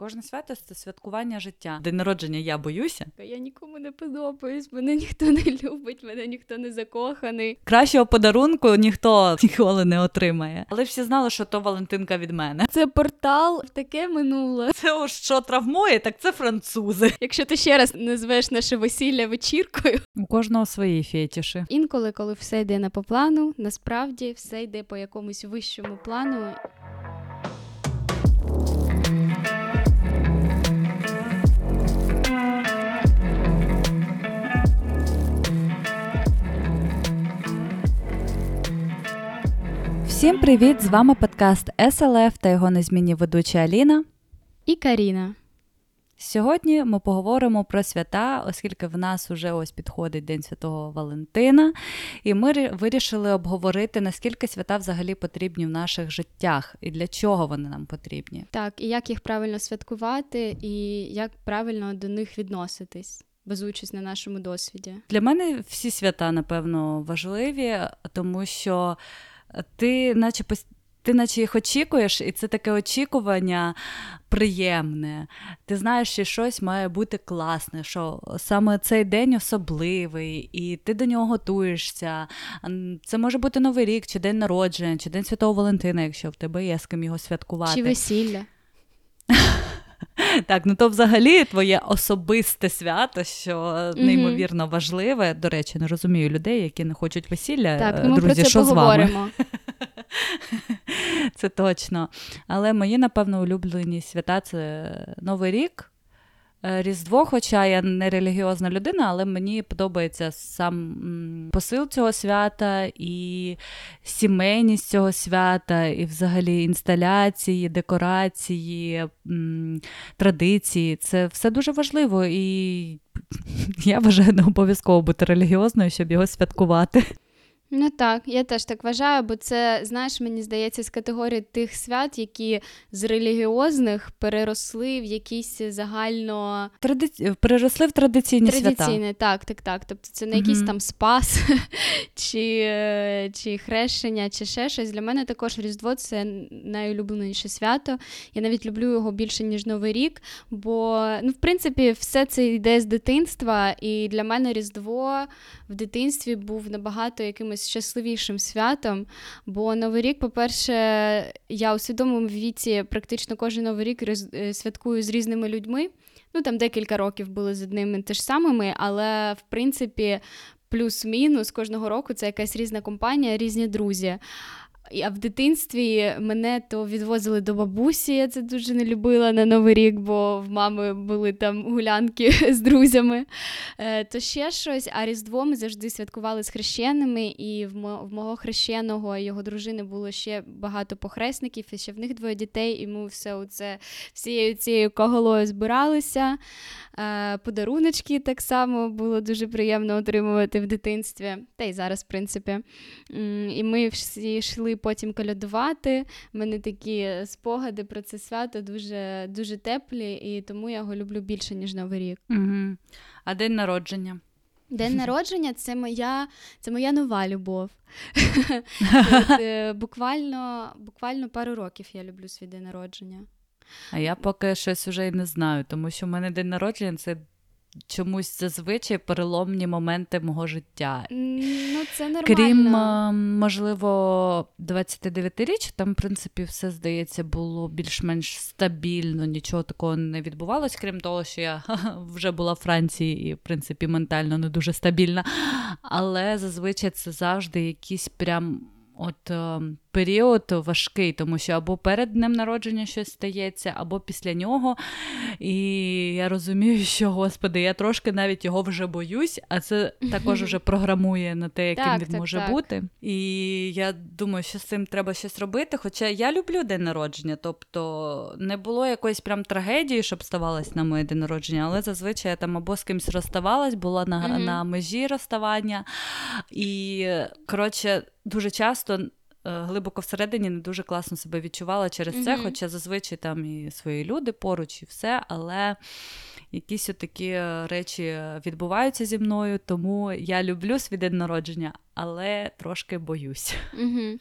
Кожне свято це святкування життя. День народження я боюся. Я нікому не подобаюсь, мене ніхто не любить, мене ніхто не закоханий. Кращого подарунку ніхто ніколи не отримає. Але всі знали, що то Валентинка від мене. Це портал в таке минуле. Це ось що травмує, так це французи. Якщо ти ще раз назвеш наше весілля вечіркою, У кожного свої фетіші. інколи, коли все йде не по плану, насправді все йде по якомусь вищому плану. Всім привіт! З вами подкаст СЛФ та його незмінні ведуча Аліна. І Каріна. Сьогодні ми поговоримо про свята, оскільки в нас уже ось підходить День Святого Валентина, і ми вирішили обговорити, наскільки свята взагалі потрібні в наших життях і для чого вони нам потрібні. Так, і як їх правильно святкувати, і як правильно до них відноситись, базуючись на нашому досвіді. Для мене всі свята, напевно, важливі, тому що ти, наче ти наче їх очікуєш, і це таке очікування приємне. Ти знаєш, що щось має бути класне, що саме цей день особливий, і ти до нього готуєшся. Це може бути Новий рік, чи день народження, чи День Святого Валентина, якщо в тебе є з ким його святкувати. Чи весілля? Так, ну то взагалі твоє особисте свято, що неймовірно важливе. До речі, не розумію людей, які не хочуть весілля. Так, Е, ну ми Друзі, про це що з вами? поговоримо. Це точно. Але мої, напевно, улюблені свята це Новий рік. Е, Різдво, хоча я не релігіозна людина, але мені подобається сам посил цього свята і сімейність цього свята, і взагалі інсталяції, декорації, традиції. Це все дуже важливо, і я вважаю, не обов'язково бути релігіозною, щоб його святкувати. Ну так, я теж так вважаю, бо це, знаєш, мені здається, з категорії тих свят, які з релігіозних переросли в якісь загально Тради... Переросли в традиційні свята. традиційне. Так, так, так. Тобто це не якийсь там спас чи, чи хрещення, чи ще щось. Для мене також Різдво це найулюбленіше свято. Я навіть люблю його більше, ніж Новий рік, бо, ну, в принципі, все це йде з дитинства, і для мене Різдво в дитинстві був набагато якимось щасливішим святом. Бо Новий рік, по-перше, я у свідомому віці практично кожен новий рік е, святкую з різними людьми. Ну, там декілька років були з одними теж самими, але в принципі, плюс-мінус кожного року це якась різна компанія, різні друзі. А в дитинстві мене то відвозили до бабусі, я це дуже не любила на Новий рік, бо в мами були там гулянки з друзями. Е, то ще щось, а Різдво ми завжди святкували з хрещеними, і в, мого хрещеного і його дружини було ще багато похресників, і ще в них двоє дітей, і ми все оце всією цією коголою збиралися. Е, подаруночки так само було дуже приємно отримувати в дитинстві, та й зараз, в принципі. І ми всі йшли потім колядувати. У мене такі спогади про це свято дуже, дуже теплі, і тому я його люблю більше, ніж Новий рік. Угу. А день народження. День народження це моя, це моя нова любов. Е, буквально, буквально пару років я люблю свій день народження. А я поки щось уже й не знаю, тому що в мене день народження це чомусь зазвичай переломні моменти мого життя. Ну, це нормально. Крім, е, можливо, 29-річ, там, в принципі, все здається було більш-менш стабільно, нічого такого не відбувалось, крім того, що я вже була в Франції і, в принципі, ментально не дуже стабільна. Але зазвичай це завжди якийсь прям. От е, період важкий, тому що або перед днем народження щось стається, або після нього. І я розумію, що, господи, я трошки навіть його вже боюсь, а це також вже програмує на те, яким Так, він так, може так. бути. І я думаю, що з цим треба щось робити. Хоча я люблю день народження, тобто не було якоїсь прям трагедії, щоб ставалось на моє день народження, але зазвичай я там або з кимось розставалась, була на, Мгм. на межі розставання. І коротше, дуже часто. Е, Глибоко всередині не дуже класно себе відчувала через це, Мгм. хоча зазвичай там і свої люди поруч, і все, але якісь такі речі відбуваються зі мною, тому я люблю свій день народження, але трошки боюсь. Угу.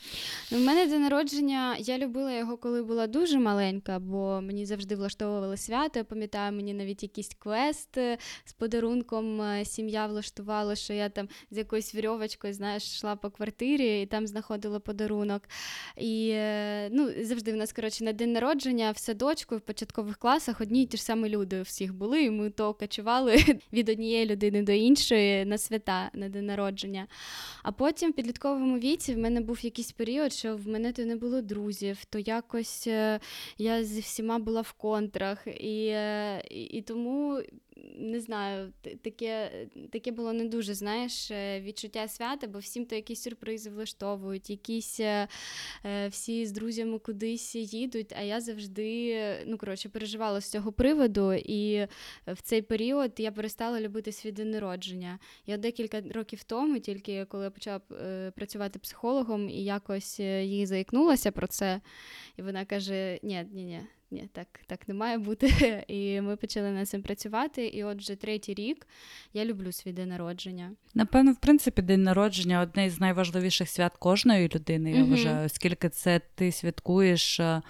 Ну, в мене день народження, я любила його, коли була дуже маленька, бо мені завжди влаштовували свято. Я пам'ятаю, мені навіть якийсь квест е, з подарунком е, сім'я влаштувала, що я там з якоюсь вірьовочкою, знаєш, йшла по квартирі і там знаходила подарунок. І е, ну, завжди в нас, коротше, на день народження в садочку, в початкових класах одні й ті ж самі люди у всіх були, і ми то кочували від однієї людини до іншої на свята на день народження. А потім в підлітковому віці в мене був якийсь період, що в мене то не було друзів, то якось е, я зі всіма була в контрах, і, е, і, і тому. Не знаю, таке таке було не дуже, знаєш, е, відчуття свята, бо всім то якісь сюрпризи влаштовують, якісь е, всі з друзями кудись їдуть. А я завжди ну, коротше, переживала з цього приводу, і в цей період я перестала любити свій день народження. Я декілька років тому, тільки коли я почала е, працювати психологом і якось е, їй заікнулася про це, і вона каже: Ні, ні, ні. Ні, так так не має бути. І ми почали над цим працювати. І от вже третій рік я люблю свій день народження. Напевно, в принципі, день народження одне з найважливіших свят кожної людини. Я вважаю, оскільки це ти святкуєш е,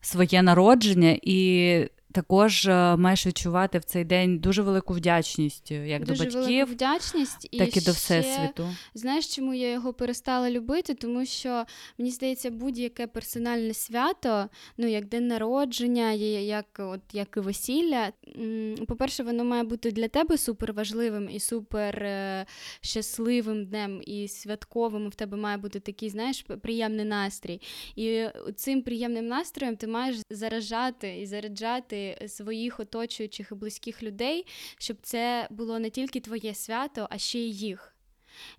своє народження і також е, маєш відчувати в цей день дуже велику вдячність е, як дуже до батьків, велику вдячність так і, і до всесвіту. Знаєш, чому я його перестала любити? Тому що мені здається, будь-яке персональне свято, ну як день народження, як от як і весілля. По-перше, воно має бути для тебе супер важливим і супер е, щасливим днем і святковим. В тебе має бути такий, знаєш, приємний настрій. І цим приємним настроєм ти маєш заражати і заряджати своїх оточуючих і близьких людей, щоб це було не тільки твоє свято, а ще й їх.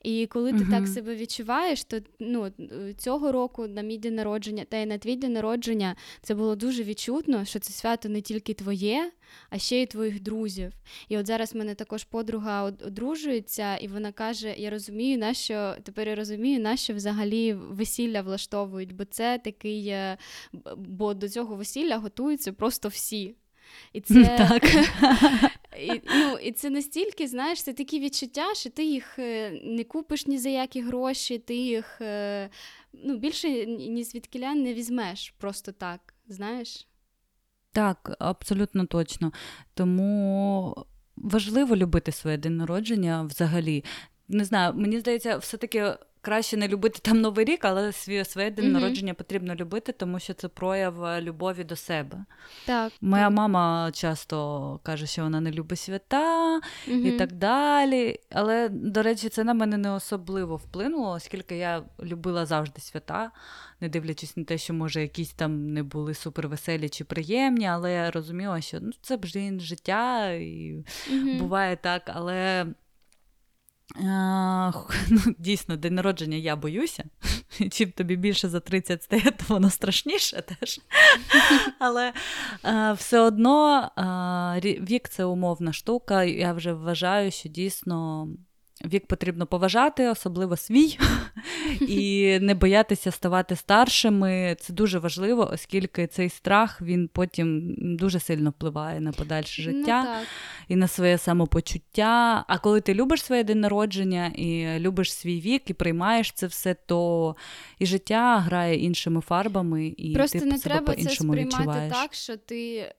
І коли ти так себе відчуваєш, то ну, цього року на мій день народження та й на твій день народження це було дуже відчутно, що це свято не тільки твоє, а ще й твоїх друзів. І от зараз в мене також подруга одружується, і вона каже: Я розумію, на що тепер я розумію, на що взагалі весілля влаштовують, бо це такий, е, бо до цього весілля готуються просто всі. І це так. і, ну, і це настільки, знаєш, це такі відчуття, що ти їх е, не купиш ні за які гроші, ти їх е, ну, більше ні звідкіля не візьмеш просто так, знаєш? Так, абсолютно точно. Тому важливо любити своє день народження взагалі. Не знаю, мені здається, все-таки краще не любити там Новий рік, але свій своє день mm-hmm. народження потрібно любити, тому що це прояв е, любові до себе. Так, Моя так. мама часто каже, що вона не любить свята mm-hmm. і так далі. Але, до речі, це на мене не особливо вплинуло, оскільки я любила завжди свята, не дивлячись на те, що, може, якісь там не були супервеселі чи приємні, але я розуміла, що ну, це блін, життя, і mm-hmm. буває так, але. А, ну, Дійсно, день народження я боюся. Чим тобі більше за 30 стає, то воно страшніше теж. Але а, все одно а, вік це умовна штука. Я вже вважаю, що дійсно Вік потрібно поважати, особливо свій, і не боятися ставати старшими. Це дуже важливо, оскільки цей страх він потім дуже сильно впливає на подальше ну життя ну, і на своє самопочуття. А коли ти любиш своє день народження і любиш свій вік, і приймаєш це все, то і життя грає іншими фарбами, і Просто ти не себе треба по-іншому це сприймати відчуваєш. так, що ти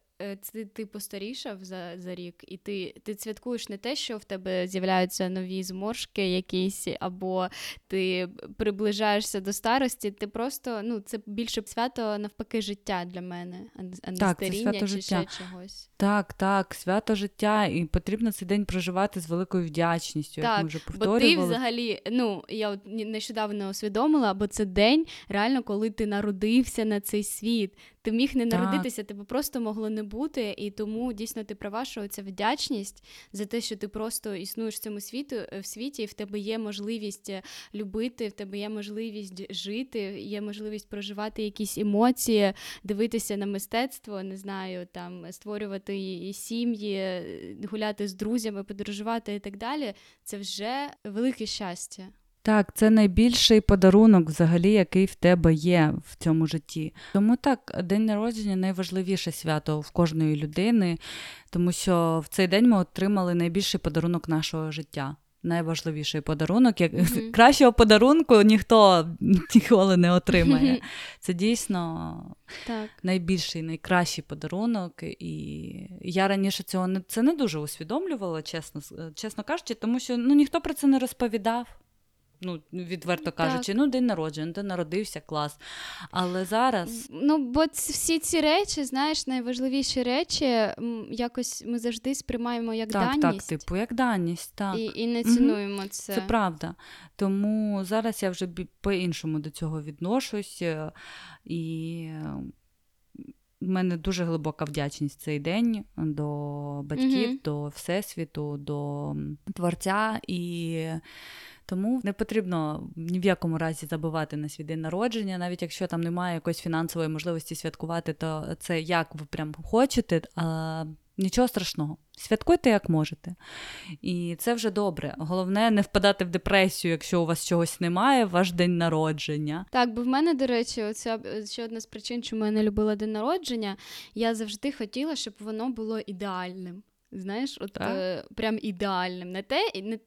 ти, ти постарішав за за рік, і ти ти святкуєш не те, що в тебе з'являються нові зморшки якісь, або ти приближаєшся до старості. Ти просто ну це більше свято навпаки життя для мене, а не так, старіння це чи життя. ще чогось. Так, так, свято життя, і потрібно цей день проживати з великою вдячністю. Так, як ми вже повторювали. Бо ти взагалі, ну я от нещодавно усвідомила, бо це день реально, коли ти народився на цей світ. Ти міг не народитися, тебе просто могло не бути, і тому дійсно ти права, що ця вдячність за те, що ти просто існуєш в цьому світу е, в світі, і в тебе є можливість е, любити, в тебе є можливість жити, є можливість проживати якісь емоції, дивитися на мистецтво, не знаю, там створювати і сім'ї, е, гуляти з друзями, подорожувати і так далі. Це вже велике щастя. Так, це найбільший подарунок, взагалі, який в тебе є в цьому житті. Тому так, день народження найважливіше свято в кожної людини, тому що в цей день ми отримали найбільший подарунок нашого життя. найважливіший подарунок. Як... Мгм. Кращого подарунку ніхто ніколи не отримає. Це дійсно Так. найбільший, найкращий подарунок. І я раніше цього не це не дуже усвідомлювала, чесно, чесно кажучи, тому що ну, ніхто про це не розповідав. Ну, відверто Так. кажучи, ну, день народження, ти народився, клас. Але зараз. Ну, бо всі ці речі, знаєш, найважливіші речі, якось ми завжди сприймаємо як Так, так, даність типу, як даність, так. і, і не цінуємо це. Це правда. Тому зараз я вже по-іншому до цього відношусь. е, І в мене дуже глибока вдячність цей день до батьків, Мгм. до Всесвіту, до Творця. І тому не потрібно ні в якому разі забувати на свій день народження, навіть якщо там немає якоїсь фінансової можливості святкувати, то це як ви прям хочете. А, нічого страшного. Святкуйте як можете. І це вже добре. Головне не впадати в депресію, якщо у вас чогось немає, ваш день народження. Так, бо в мене, до речі, оця е, ще одна з причин, чому я не любила день народження. Я завжди хотіла, щоб воно було ідеальним. Знаєш, от е, прям ідеальним. Не те, не,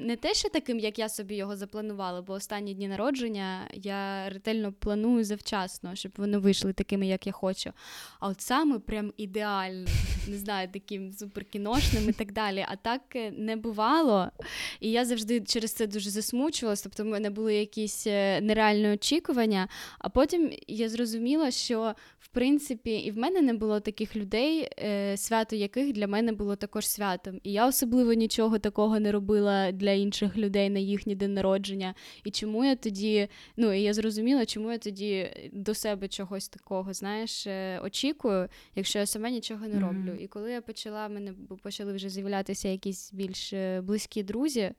не те, що таким, як я собі його запланувала, бо останні дні народження я ретельно планую завчасно, щоб вони вийшли такими, як я хочу. А от саме прям ідеальним, не знаю, таким суперкіношним і так далі. А так е, не бувало. І я завжди через це дуже засмучувалася. Тобто, в мене були якісь е, нереальні очікування. А потім я зрозуміла, що в принципі і в мене не було таких людей, е, свято яких для мене було також святом. І я особливо нічого такого не робила для інших людей на їхній день народження. І чому я тоді, ну і я зрозуміла, чому я тоді до себе чогось такого, знаєш, е, очікую, якщо я сама нічого не роблю. І коли я почала, мене почали вже з'являтися якісь більш е, близькі друзі.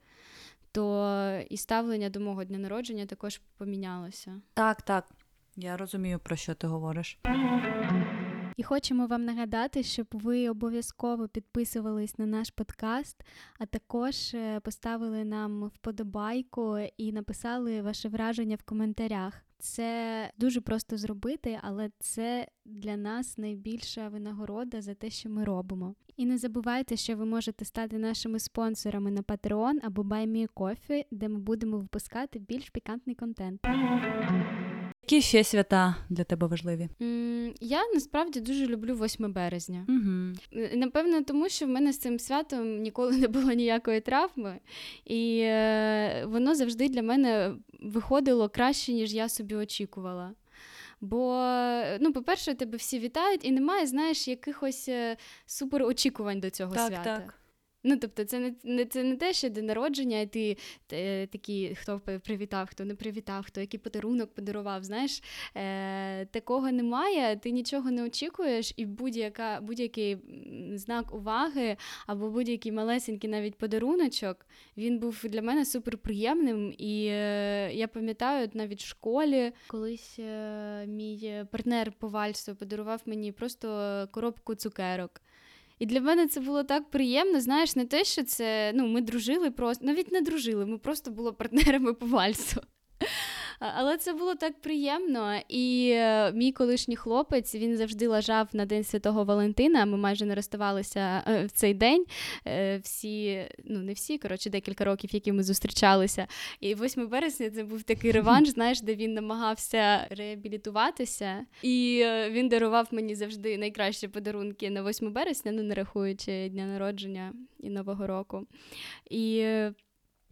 То і ставлення до мого дня народження також помінялося. Так, так. Я розумію, про що ти говориш. І хочемо вам нагадати, щоб ви обов'язково підписувались на наш подкаст, а також е, поставили нам вподобайку і написали ваше враження в коментарях. Це дуже просто зробити, але це для нас найбільша винагорода за те, що ми робимо. І не забувайте, що ви можете стати нашими спонсорами на Patreon або BuyMeACoffee, де ми будемо випускати більш пікантний контент. Які ще свята для тебе важливі? Я насправді дуже люблю 8 березня. Угу. Напевно, тому що в мене з цим святом ніколи не було ніякої травми, і е, воно завжди для мене виходило краще, ніж я собі очікувала. Бо, е, ну, по-перше, тебе всі вітають, і немає, знаєш, якихось е, суперочікувань до цього Так, свята. так. Ну, тобто, це не, не це не те, що день народження, і ти е, такий, хто привітав, хто не привітав, хто який подарунок подарував. Знаєш, е, такого немає, ти нічого не очікуєш, і будь-яка, будь-який знак уваги або будь-який малесенький навіть подаруночок, він був для мене суперприємним. І е, я пам'ятаю, навіть в школі колись е, мій партнер по вальсу подарував мені просто коробку цукерок. І для мене це було так приємно. Знаєш, не те, що це ну, ми дружили просто, навіть не дружили, ми просто були партнерами по вальсу. Але це було так приємно. І е, мій колишній хлопець він завжди лажав на День Святого Валентина. Ми майже не розставалися е, в цей день. Е, Всі, ну не всі, коротше, декілька років, які ми зустрічалися. І 8 березня це був такий реванш, знаєш, де він намагався реабілітуватися. І він дарував мені завжди найкращі подарунки на 8 березня, ну не рахуючи дня народження і Нового року. І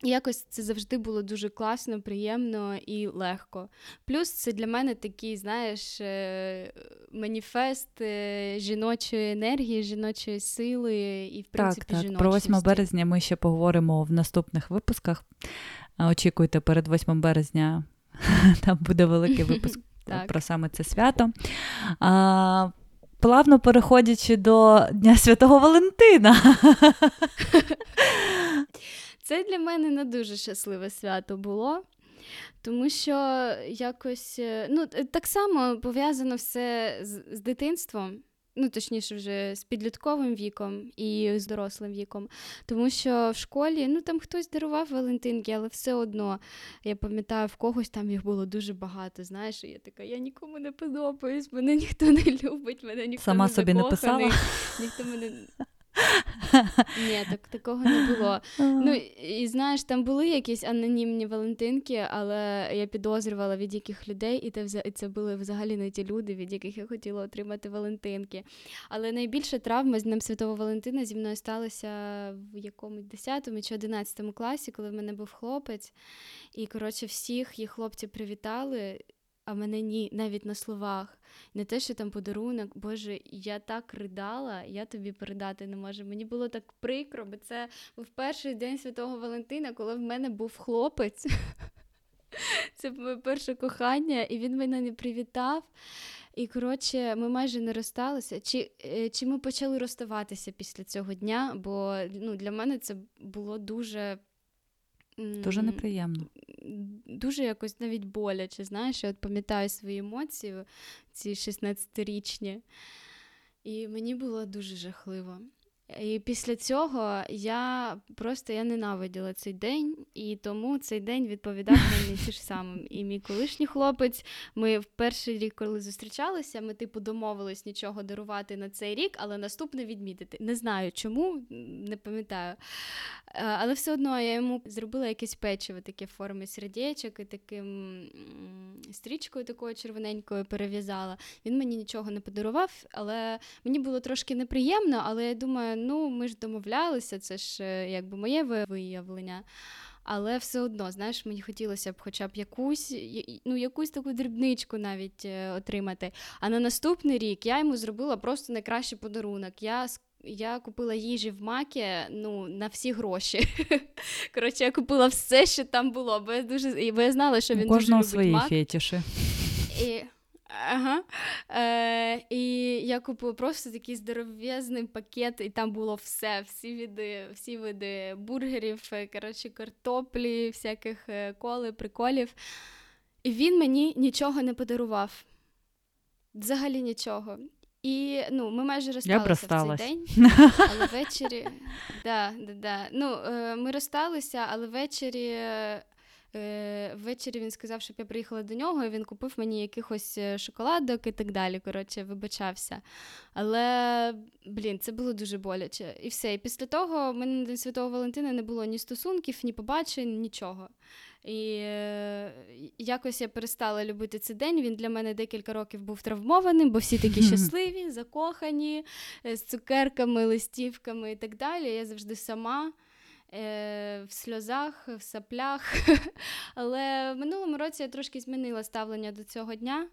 е, Якось це завжди було дуже класно, приємно і легко. Плюс це для мене такий, знаєш, е, маніфест е, жіночої енергії, жіночої сили і, в принципі, так, так. Про 8 березня ми ще поговоримо в наступних випусках. Очікуйте перед 8 березня. Там буде великий випуск про саме це свято. А, плавно переходячи до Дня Святого Валентина. Це для мене не дуже щасливе свято було. Тому що якось е, ну, так само пов'язано все з, з дитинством, ну точніше, вже з підлітковим віком і з дорослим віком. Тому що в школі ну там хтось дарував Валентинки, але все одно я пам'ятаю, в когось там їх було дуже багато. Знаєш, і я така, я нікому не подобаюсь, мене ніхто не любить, мене ніхто Сама не собі не писала? ніхто мене. Ні, так такого не було. Ну і знаєш, там були якісь анонімні Валентинки, але я підозрювала від яких людей, і це і це були взагалі не ті люди, від яких я хотіла отримати Валентинки. Але найбільша травма з Днем Святого Валентина зі мною сталася в якомусь 10 чи 11 класі, коли в мене був хлопець. І коротше, всіх їх хлопці привітали а мене ні, навіть на словах. Не те, що там подарунок, Боже, я так ридала, я тобі передати не можу. Мені було так прикро, бо це був перший день Святого Валентина, коли в мене був хлопець. Це моє перше кохання, і він мене не привітав. І, коротше, ми майже не розсталися. Чи е, чи ми почали розставатися після цього дня? Бо ну, для мене це було дуже Дуже неприємно. Дуже якось навіть боляче. Знаєш, я от пам'ятаю свої емоції, ці 16-річні, і мені було дуже жахливо. І після цього я просто я ненавиділа цей день, і тому цей день відповідав мені ті ж самим. І мій колишній хлопець, ми в перший рік, коли зустрічалися, ми типу домовились нічого дарувати на цей рік, але наступне відмітити. Не знаю чому, не пам'ятаю. Е, але все одно я йому зробила якесь печиво, таке в формі сердечок і таким стрічкою такою червоненькою перев'язала. Він мені нічого не подарував, але мені було трошки неприємно, але я думаю, ну ми ж домовлялися, це ж е, якби моє виявлення. Але все одно, знаєш, мені хотілося б хоча б якусь ну, якусь таку дрібничку навіть е, отримати. А на наступний рік я йому зробила просто найкращий подарунок. Я я купила їжі в макі ну, на всі гроші. Коротше, я купила все, що там було, бо я дуже бо я знала, що він У дуже любить свої мак. фетіші. І... Ага. Е, І я купила просто такий здоров'язний пакет, і там було все, всі види всі види бургерів, е, коротше, картоплі, всяких е, коли, приколів. І він мені нічого не подарував. Взагалі нічого. І ну, ми майже розсталися в цей день, але ввечері. Да, да, да. Ну, е, Ми розсталися, але ввечері Ввечері він сказав, щоб я приїхала до нього, і він купив мені якихось е, шоколадок і так далі. Коротше, вибачався. Але, блін, це було дуже боляче. І все. І після того в мене на День Святого Валентина не було ні стосунків, ні побачень, нічого. І е, якось я перестала любити цей день. Він для мене декілька років був травмованим, бо всі такі щасливі, закохані, е, з цукерками, листівками і так далі. Я завжди сама. Е, в сльозах, в саплях. Але в минулому році я трошки змінила ставлення до цього дня.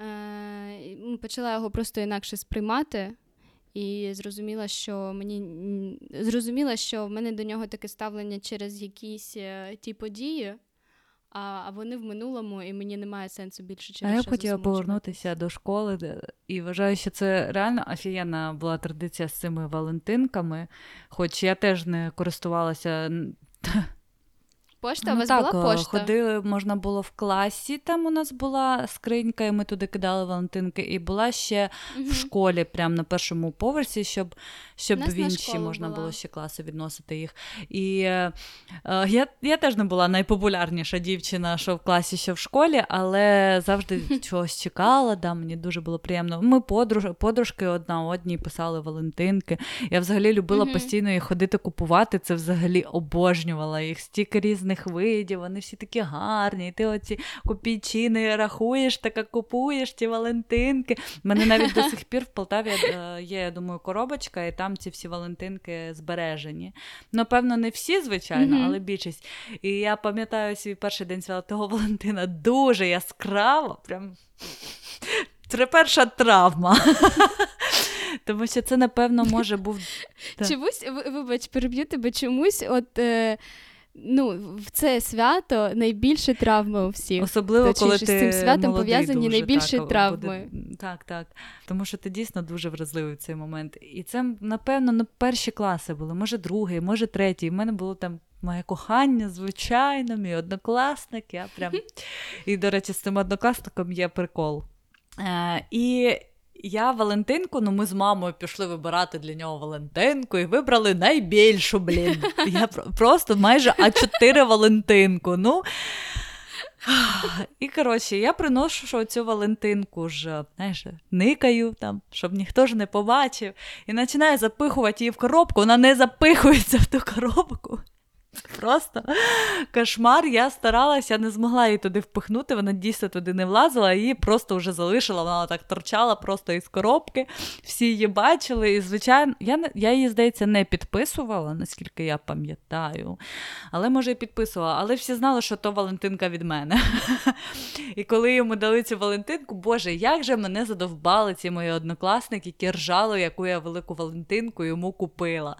Е, почала його просто інакше сприймати. І зрозуміла, що мені зрозуміла, що в мене до нього таке ставлення через якісь е, ті події, а вони в минулому, і мені немає сенсу більше через А я б хотіла повернутися до школи, і вважаю, що це реально офігенна була традиція з цими Валентинками, хоч я теж не користувалася Пошта ну, у вас так, була пошта? Ходили, можна було в класі. Там у нас була скринька, і ми туди кидали Валентинки. І була ще угу. в школі, прямо на першому поверсі, щоб щоб в інші можна була. було ще класи відносити їх. І е, е, я я теж не була найпопулярніша дівчина, що в класі, що в школі, але завжди чогось чекала. Да, Мені дуже було приємно. Ми подруж, подружки одна одній писали Валентинки. Я взагалі любила угу. постійно їх ходити купувати. Це взагалі обожнювала їх стільки різних різних видів, вони всі такі гарні. І ти оці копійчини рахуєш, така купуєш ті Валентинки. У мене навіть до сих пір в Полтаві е, є, я думаю, коробочка, і там ці всі Валентинки збережені. Ну, певно, не всі, звичайно, mm-hmm. але більшість. І я пам'ятаю свій перший день Святого Валентина дуже яскраво. Прям це перша травма. Тому що це, напевно, може був. Чомусь, вибач, переб'ю тебе чомусь. от... Е ну, в це свято найбільше травми у всіх. Особливо, Та, коли ти з цим святом пов'язані найбільші так, травми. Буде... Так, так. Тому що ти дійсно дуже вразливий в цей момент. І це, напевно, ну, перші класи були, може, другий, може, третій. У мене було там. Моє кохання, звичайно, мій однокласник. Я прям... І, до речі, з цим однокласником є прикол. Е, І я Валентинку, ну ми з мамою пішли вибирати для нього Валентинку і вибрали найбільшу, блін. Я просто майже А4 Валентинку. Ну, І коротше, я приношу цю Валентинку ж, знаєш, никаю там, щоб ніхто ж не побачив, і починаю запихувати її в коробку. Вона не запихується в ту коробку. Просто кошмар. Я старалася, не змогла її туди впихнути, вона дійсно туди не влазила, її просто вже залишила, вона так торчала просто із коробки. Всі її бачили. І, звичайно, я я її, здається, не підписувала, наскільки я пам'ятаю. Але, може, і підписувала. Але всі знали, що то Валентинка від мене. І коли йому дали цю Валентинку, Боже, як же мене задовбали ці мої однокласники, які ржали, яку я велику Валентинку йому купила.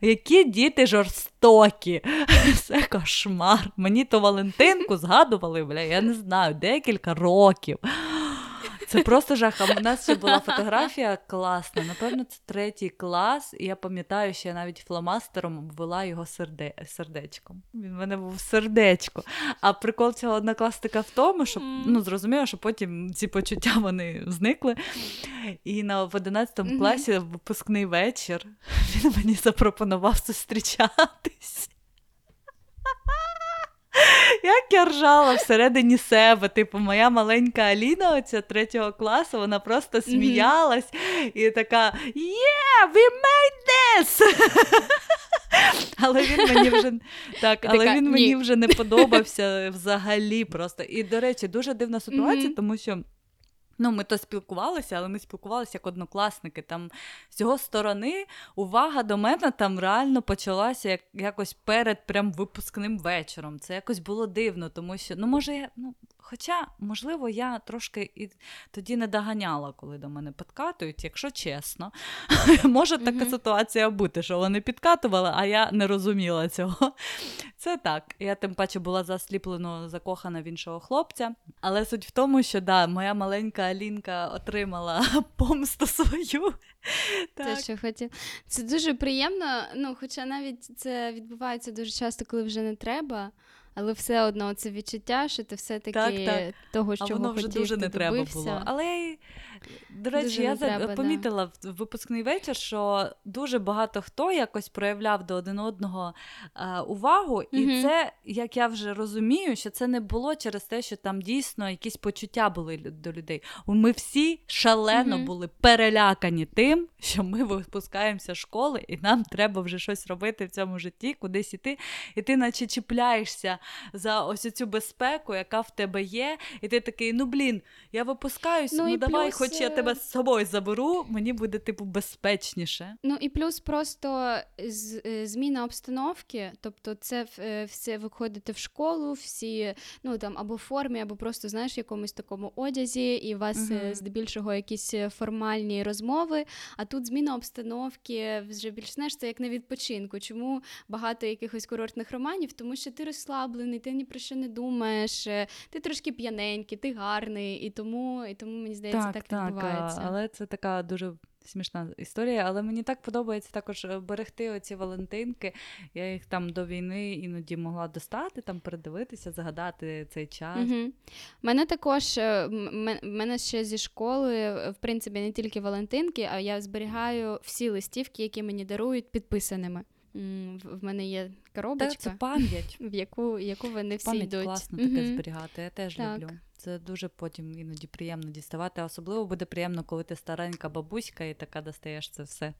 Які діти жорстокі. Це кошмар. Мені то Валентинку згадували, бля, я не знаю, декілька років. Це просто жах. А У нас ще була фотографія класна. Напевно, це третій клас, і я пам'ятаю, що я навіть фломастером обвела його серде... сердечком. Він в мене був сердечко. А прикол цього однокласника в тому, що ну, зрозуміло, що потім ці почуття вони зникли. І на в 11 mm-hmm. класі випускний вечір він мені запропонував зустрічатись. Як я ржала всередині себе, типу, моя маленька Аліна, оця третього класу, вона просто сміялась mm-hmm. і така Yeah, we made this! Але він мені вже так, але така, він мені вже не подобався взагалі просто. І, до речі, дуже дивна ситуація, mm-hmm. тому що. Ну, ми то спілкувалися, але ми спілкувалися як однокласники. Там з його сторони увага до мене там реально почалася як, якось перед прям випускним вечором. Це якось було дивно, тому що, ну, може, я, ну, хоча, можливо, я трошки і тоді не доганяла, коли до мене підкатують, якщо чесно. Може така mm-hmm. ситуація бути, що вони підкатували, а я не розуміла цього. Це так. Я тим паче була засліплено закохана в іншого хлопця. Але суть в тому, що да, моя маленька Алінка отримала помсту свою. Так. Те, що хотів. Це дуже приємно, ну, хоча навіть це відбувається дуже часто, коли вже не треба. Але все одно це відчуття, що ти все-таки так, так. того, що воно вже хотів, дуже не треба добився. було. Але до речі, дуже я треба, помітила да. в випускний вечір, що дуже багато хто якось проявляв до один одного е, увагу, і mm це, як я вже розумію, що це не було через те, що там дійсно якісь почуття були до людей. Ми всі шалено mm були перелякані тим, що ми випускаємося з школи, і нам треба вже щось робити в цьому житті, кудись іти, і ти наче чіпляєшся за ось цю безпеку, яка в тебе є, і ти такий, ну блін, я випускаюсь, ну, ну давай, плюс... хоч я тебе з собою заберу, мені буде типу безпечніше. Ну і плюс просто з, е, зміна обстановки, тобто це е, все виходите в школу, всі ну там або в формі, або просто знаєш в якомусь такому одязі, і у вас uh здебільшого якісь формальні розмови. А тут зміна обстановки вже більш знаєш, це як на відпочинку. Чому багато якихось курортних романів? Тому що ти розслаблений, розслаблений, ти ні про що не думаєш, е, ти трошки п'яненький, ти гарний, і тому і тому мені здається, так, так, так відбувається. Але це така дуже. Смішна історія, але мені так подобається також е, берегти оці Валентинки. Я їх там до війни іноді могла достати, там передивитися, згадати цей час. Угу. Мене також е, мене ще зі школи, в принципі, не тільки Валентинки, а я зберігаю всі листівки, які мені дарують підписаними. В мене є коробочка, Так, це пам'ять, в яку яку вони всі пам'ять йдуть. класно таке mm зберігати. Я теж так. люблю. Це дуже потім іноді приємно діставати. Особливо буде приємно, коли ти старенька бабуська і така достаєш це все.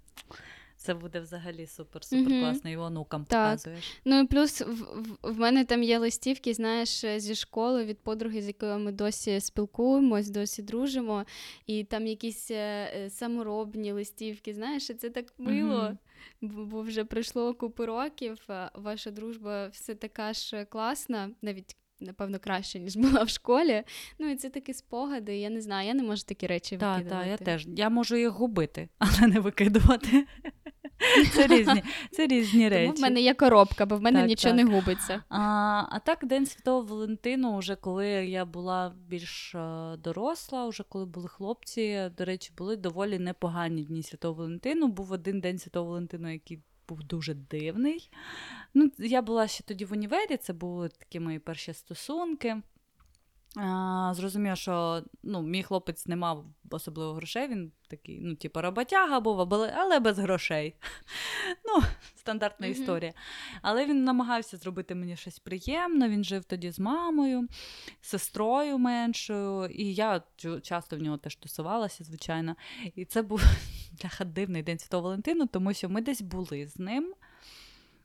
Це буде взагалі супер-супер класно, і онукам показуєш. Ну і плюс в, в, в мене там є листівки, знаєш, зі школи від подруги, з якою ми досі спілкуємось, досі дружимо, і там якісь е, саморобні листівки. Знаєш, це так мило. Mm-hmm бо вже пройшло купу років. Ваша дружба все така ж класна, навіть. Напевно, краще, ніж була в школі. Ну і це такі спогади. Я не знаю, я не можу такі речі та, викидувати. Так, я теж. Я можу їх губити, але не викидувати. Це різні це різні речі. Тому в мене є коробка, бо в мене так, нічого так. не губиться. А а так, День Святого Валентину, вже коли я була більш е, доросла, вже коли були хлопці, до речі, були доволі непогані дні Святого Валентину. Був один день Святого Валентину, який був дуже дивний. Ну, Я була ще тоді в універі, це були такі мої перші стосунки. А, зрозумів, що ну, мій хлопець не мав особливо грошей, він такий, ну, типу, роботяга був, але- без грошей. Ну, стандартна Мгм. історія. Але він намагався зробити мені щось приємне. Він жив тоді з мамою, сестрою меншою, і я часто в нього теж тусувалася, звичайно. І це був дивний день Святого Валентину, тому що ми десь були з ним.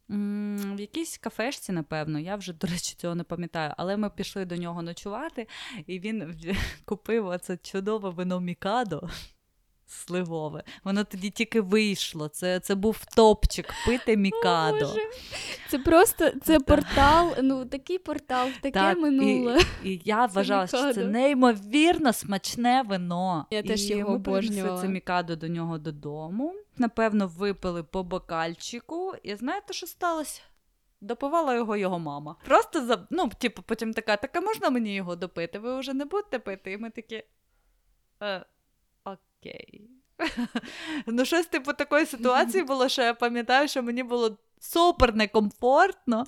В якійсь кафешці, напевно, я вже, до речі, цього не пам'ятаю, але ми пішли до нього ночувати, і він купив оце чудове вино Мікадо сливове. Воно тоді тільки вийшло. Це, це був топчик пити Мікадо. Це просто це портал, ну такий портал, таке Так, минуле. І, і я вважала, що це неймовірно смачне вино. Я і теж його обожнювала. це мікадо до нього додому. Напевно, випили по бокальчику. І знаєте, що сталося? Допивала його його мама. Просто за ну, типу, потім така, так а можна мені його допити? Ви вже не будете пити? І ми такі. Е, окей. ну, щось типу такої ситуації було, що я пам'ятаю, що мені було супер некомфортно.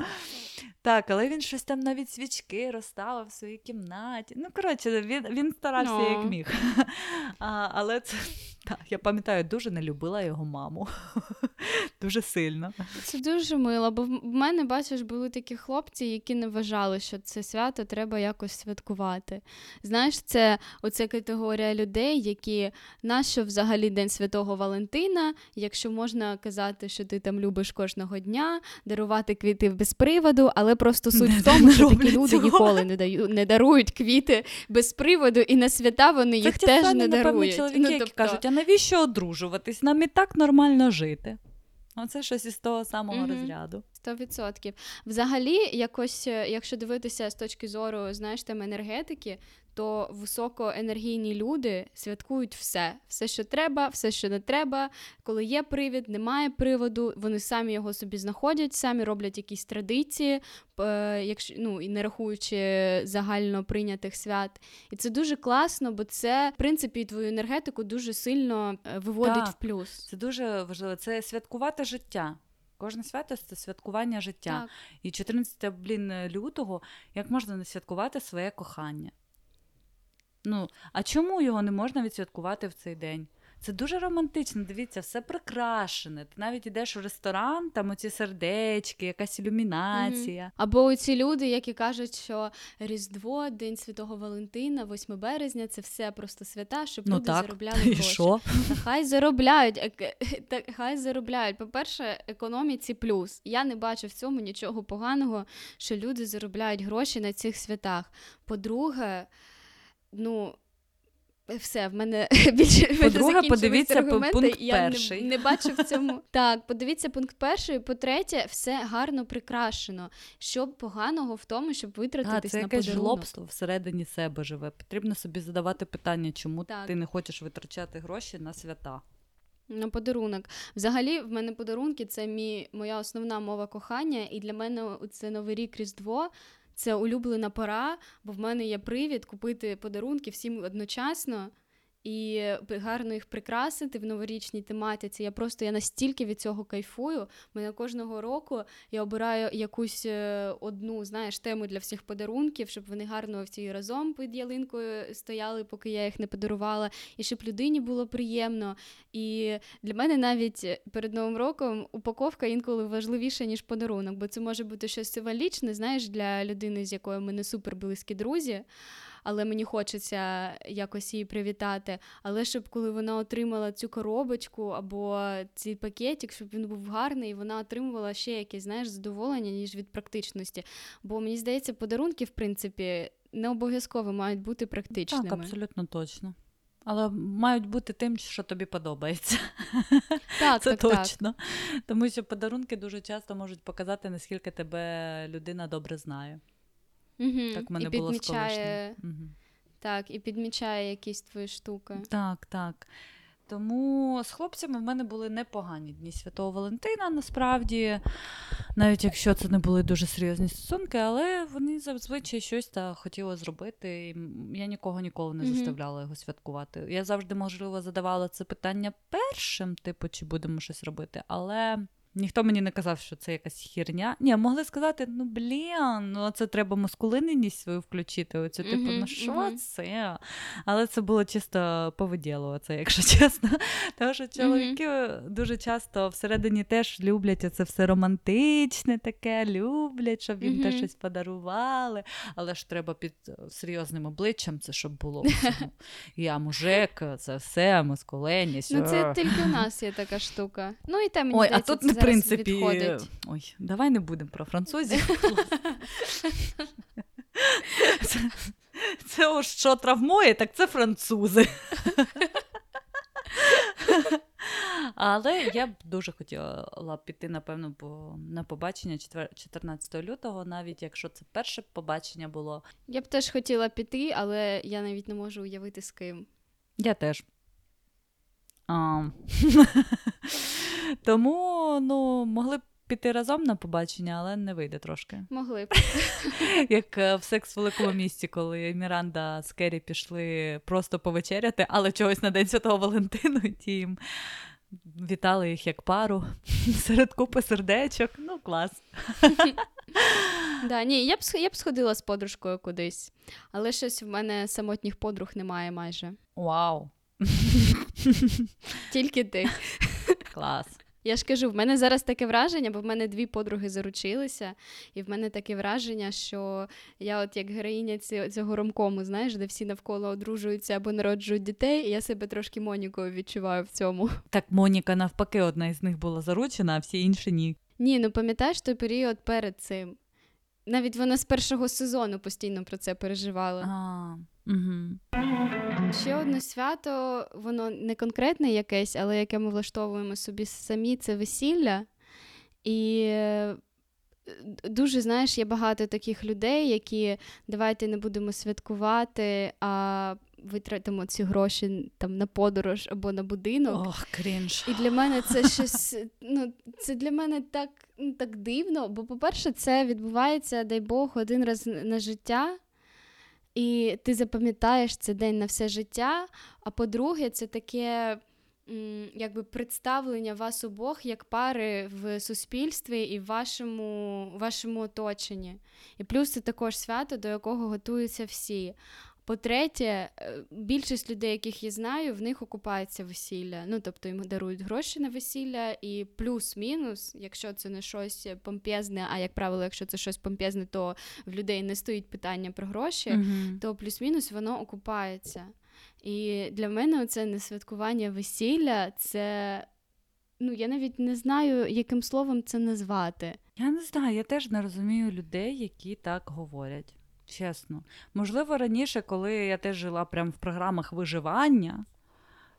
Так, але він щось там навіть свічки розставив в своїй кімнаті. Ну, коротше, він, він старався no. як міг. А, але це, так, я пам'ятаю, дуже не любила його маму. дуже сильно. Це дуже мило, бо в мене, бачиш, були такі хлопці, які не вважали, що це свято треба якось святкувати. Знаєш, це оця категорія людей, які нащо взагалі День Святого Валентина, якщо можна казати, що ти там любиш кожного дня, дарувати квіти без приводу, але просто суть Не- в тому, що такі люди цього. ніколи не даю, не дарують квіти без приводу, і на свята вони їх це теж не дарують. чоловіки, Ну, які тобто- кажуть, а навіщо одружуватись? Нам і так нормально жити. Оце щось із того самого Мгм. розряду. Сто відсотків. Взагалі, якось, е, якщо дивитися з точки зору, знаєш, там енергетики, то високоенергійні люди святкують все, все, що треба, все, що не треба. Коли є привід, немає приводу, вони самі його собі знаходять, самі роблять якісь традиції, е, якщо ну і не рахуючи загально прийнятих свят. І це дуже класно, бо це в принципі твою енергетику дуже сильно е, виводить Так. в плюс. Це дуже важливо. Це святкувати життя. Кожне свято це святкування життя. Так. І 14 блін, лютого, як можна не святкувати своє кохання? Ну, а чому його не можна відсвяткувати в цей день? Це дуже романтично, дивіться, все прикрашене. Ти навіть йдеш у ресторан, там оці сердечки, якась ілюмінація. Або ці люди, які кажуть, що Різдво, День Святого Валентина, 8 березня це все просто свята, щоб Ну люди так, заробляли і гроші. що? Хай заробляють. ек- хай заробляють. По-перше, економіці плюс. Я не бачу в цьому нічого поганого, що люди заробляють гроші на цих святах. По-друге, ну. Все, в мене більше По-друге, подивіться пункт і я перший. Не, бачу в цьому. Так, подивіться пункт перший. По-третє, все гарно прикрашено. Що поганого в тому, щоб А, це на подарунок? жлобство всередині себе живе. Потрібно собі задавати питання, чому Так. ти не хочеш витрачати гроші на свята. На подарунок. Взагалі, в мене подарунки це мій, моя основна мова кохання, і для мене це Новий рік Різдво. Це улюблена пора, бо в мене є привід купити подарунки всім одночасно і гарно їх прикрасити в новорічній тематиці. Я просто я настільки від цього кайфую. Мене кожного року я обираю якусь е, одну, знаєш, тему для всіх подарунків, щоб вони гарно всі разом під ялинкою стояли, поки я їх не подарувала, і щоб людині було приємно. І для мене навіть перед новим роком упаковка інколи важливіша, ніж подарунок, бо це може бути щось символічне, знаєш, для людини, з якою ми не супер близькі друзі. Але мені хочеться якось її привітати. Але щоб коли вона отримала цю коробочку або цей пакетик, щоб він був гарний, і вона отримувала ще якесь знаєш, задоволення, ніж від практичності. Бо мені здається, подарунки, в принципі, не обов'язково мають бути практичними. Так, абсолютно точно. Але мають бути тим, що тобі подобається. Так, Це так, так. точно. Тому що подарунки дуже часто можуть показати, наскільки тебе людина добре знає. Угу. Так в мене і було підмічає. Мгм. так, і підмічає якісь твої штуки. Так, так. Тому з хлопцями в мене були непогані дні Святого Валентина, насправді, навіть якщо це не були дуже серйозні стосунки, але вони зазвичай щось та хотіли зробити. І я нікого ніколи не заставляла його святкувати. Я завжди, можливо, задавала це питання першим, типу, чи будемо щось робити, але Ніхто мені не казав, що це якась херня. Ні, могли сказати, ну блін, ну це треба маскулинність свою включити. Оцю, типу, ну що це? Але це було чисто повиділо, це, якщо чесно. Тому що чоловіки дуже часто всередині теж люблять це все романтичне таке, люблять, щоб їм те Мгм. щось подарували. Але ж треба під е, серйозним обличчям це, щоб було. Я мужик, це все, маскулинність. Ну, це е. тільки у нас є така штука. Ну і те мені здається, принципі, відходить. ой, давай не будемо про французів. це, це ось що травмує, так це французи. Але я б дуже хотіла б піти, напевно, по, на побачення 14 лютого, навіть якщо це перше побачення було. Я б теж хотіла піти, але я навіть не можу уявити з ким. Я теж. Тому ну, могли б піти разом на побачення, але не вийде трошки. Могли б. Як е, в секс в великому місті, коли Міранда з Керрі пішли просто повечеряти, але чогось на День Святого Валентину і ті їм вітали їх як пару серед купи сердечок. Ну, клас. Да, ні, я б, я б сходила з подружкою кудись, але щось в мене самотніх подруг немає майже. Вау, Тільки ти. клас. Я ж кажу, в мене зараз таке враження, бо в мене дві подруги заручилися, і в мене таке враження, що я, от як героїня цього ромкому, знаєш, де всі навколо одружуються або народжують дітей, і я себе трошки Монікою відчуваю в цьому. Так Моніка навпаки, одна із них була заручена, а всі інші ні. Ні, ну пам'ятаєш той період перед цим. Навіть вона з першого сезону постійно про це переживала. А, угу. Ще одне свято, воно не конкретне якесь, але яке ми влаштовуємо собі самі, це весілля. І е, дуже, знаєш, є багато таких людей, які давайте не будемо святкувати, а витратимо ці гроші там на подорож або на будинок. Ох, крінж. І для мене це щось, ну, це для мене так, ну, так дивно, бо, по-перше, це відбувається, дай Бог, один раз на життя, і ти запам'ятаєш цей день на все життя. А по-друге, це таке якби представлення вас обох як пари в суспільстві і в вашому, вашому оточенні. І плюс це також свято, до якого готуються всі. По-третє, е, більшість людей, яких я знаю, в них окупається весілля. Ну, тобто їм дарують гроші на весілля, і плюс-мінус, якщо це не щось помпезне, а як правило, якщо це щось помпезне, то в людей не стоїть питання про гроші, Мгм. то плюс-мінус воно окупається. І для мене це не святкування весілля, це. Ну, я навіть не знаю, яким словом це назвати. Я не знаю, я теж не розумію людей, які так говорять. Чесно. Можливо, раніше, коли я теж жила прямо в програмах виживання,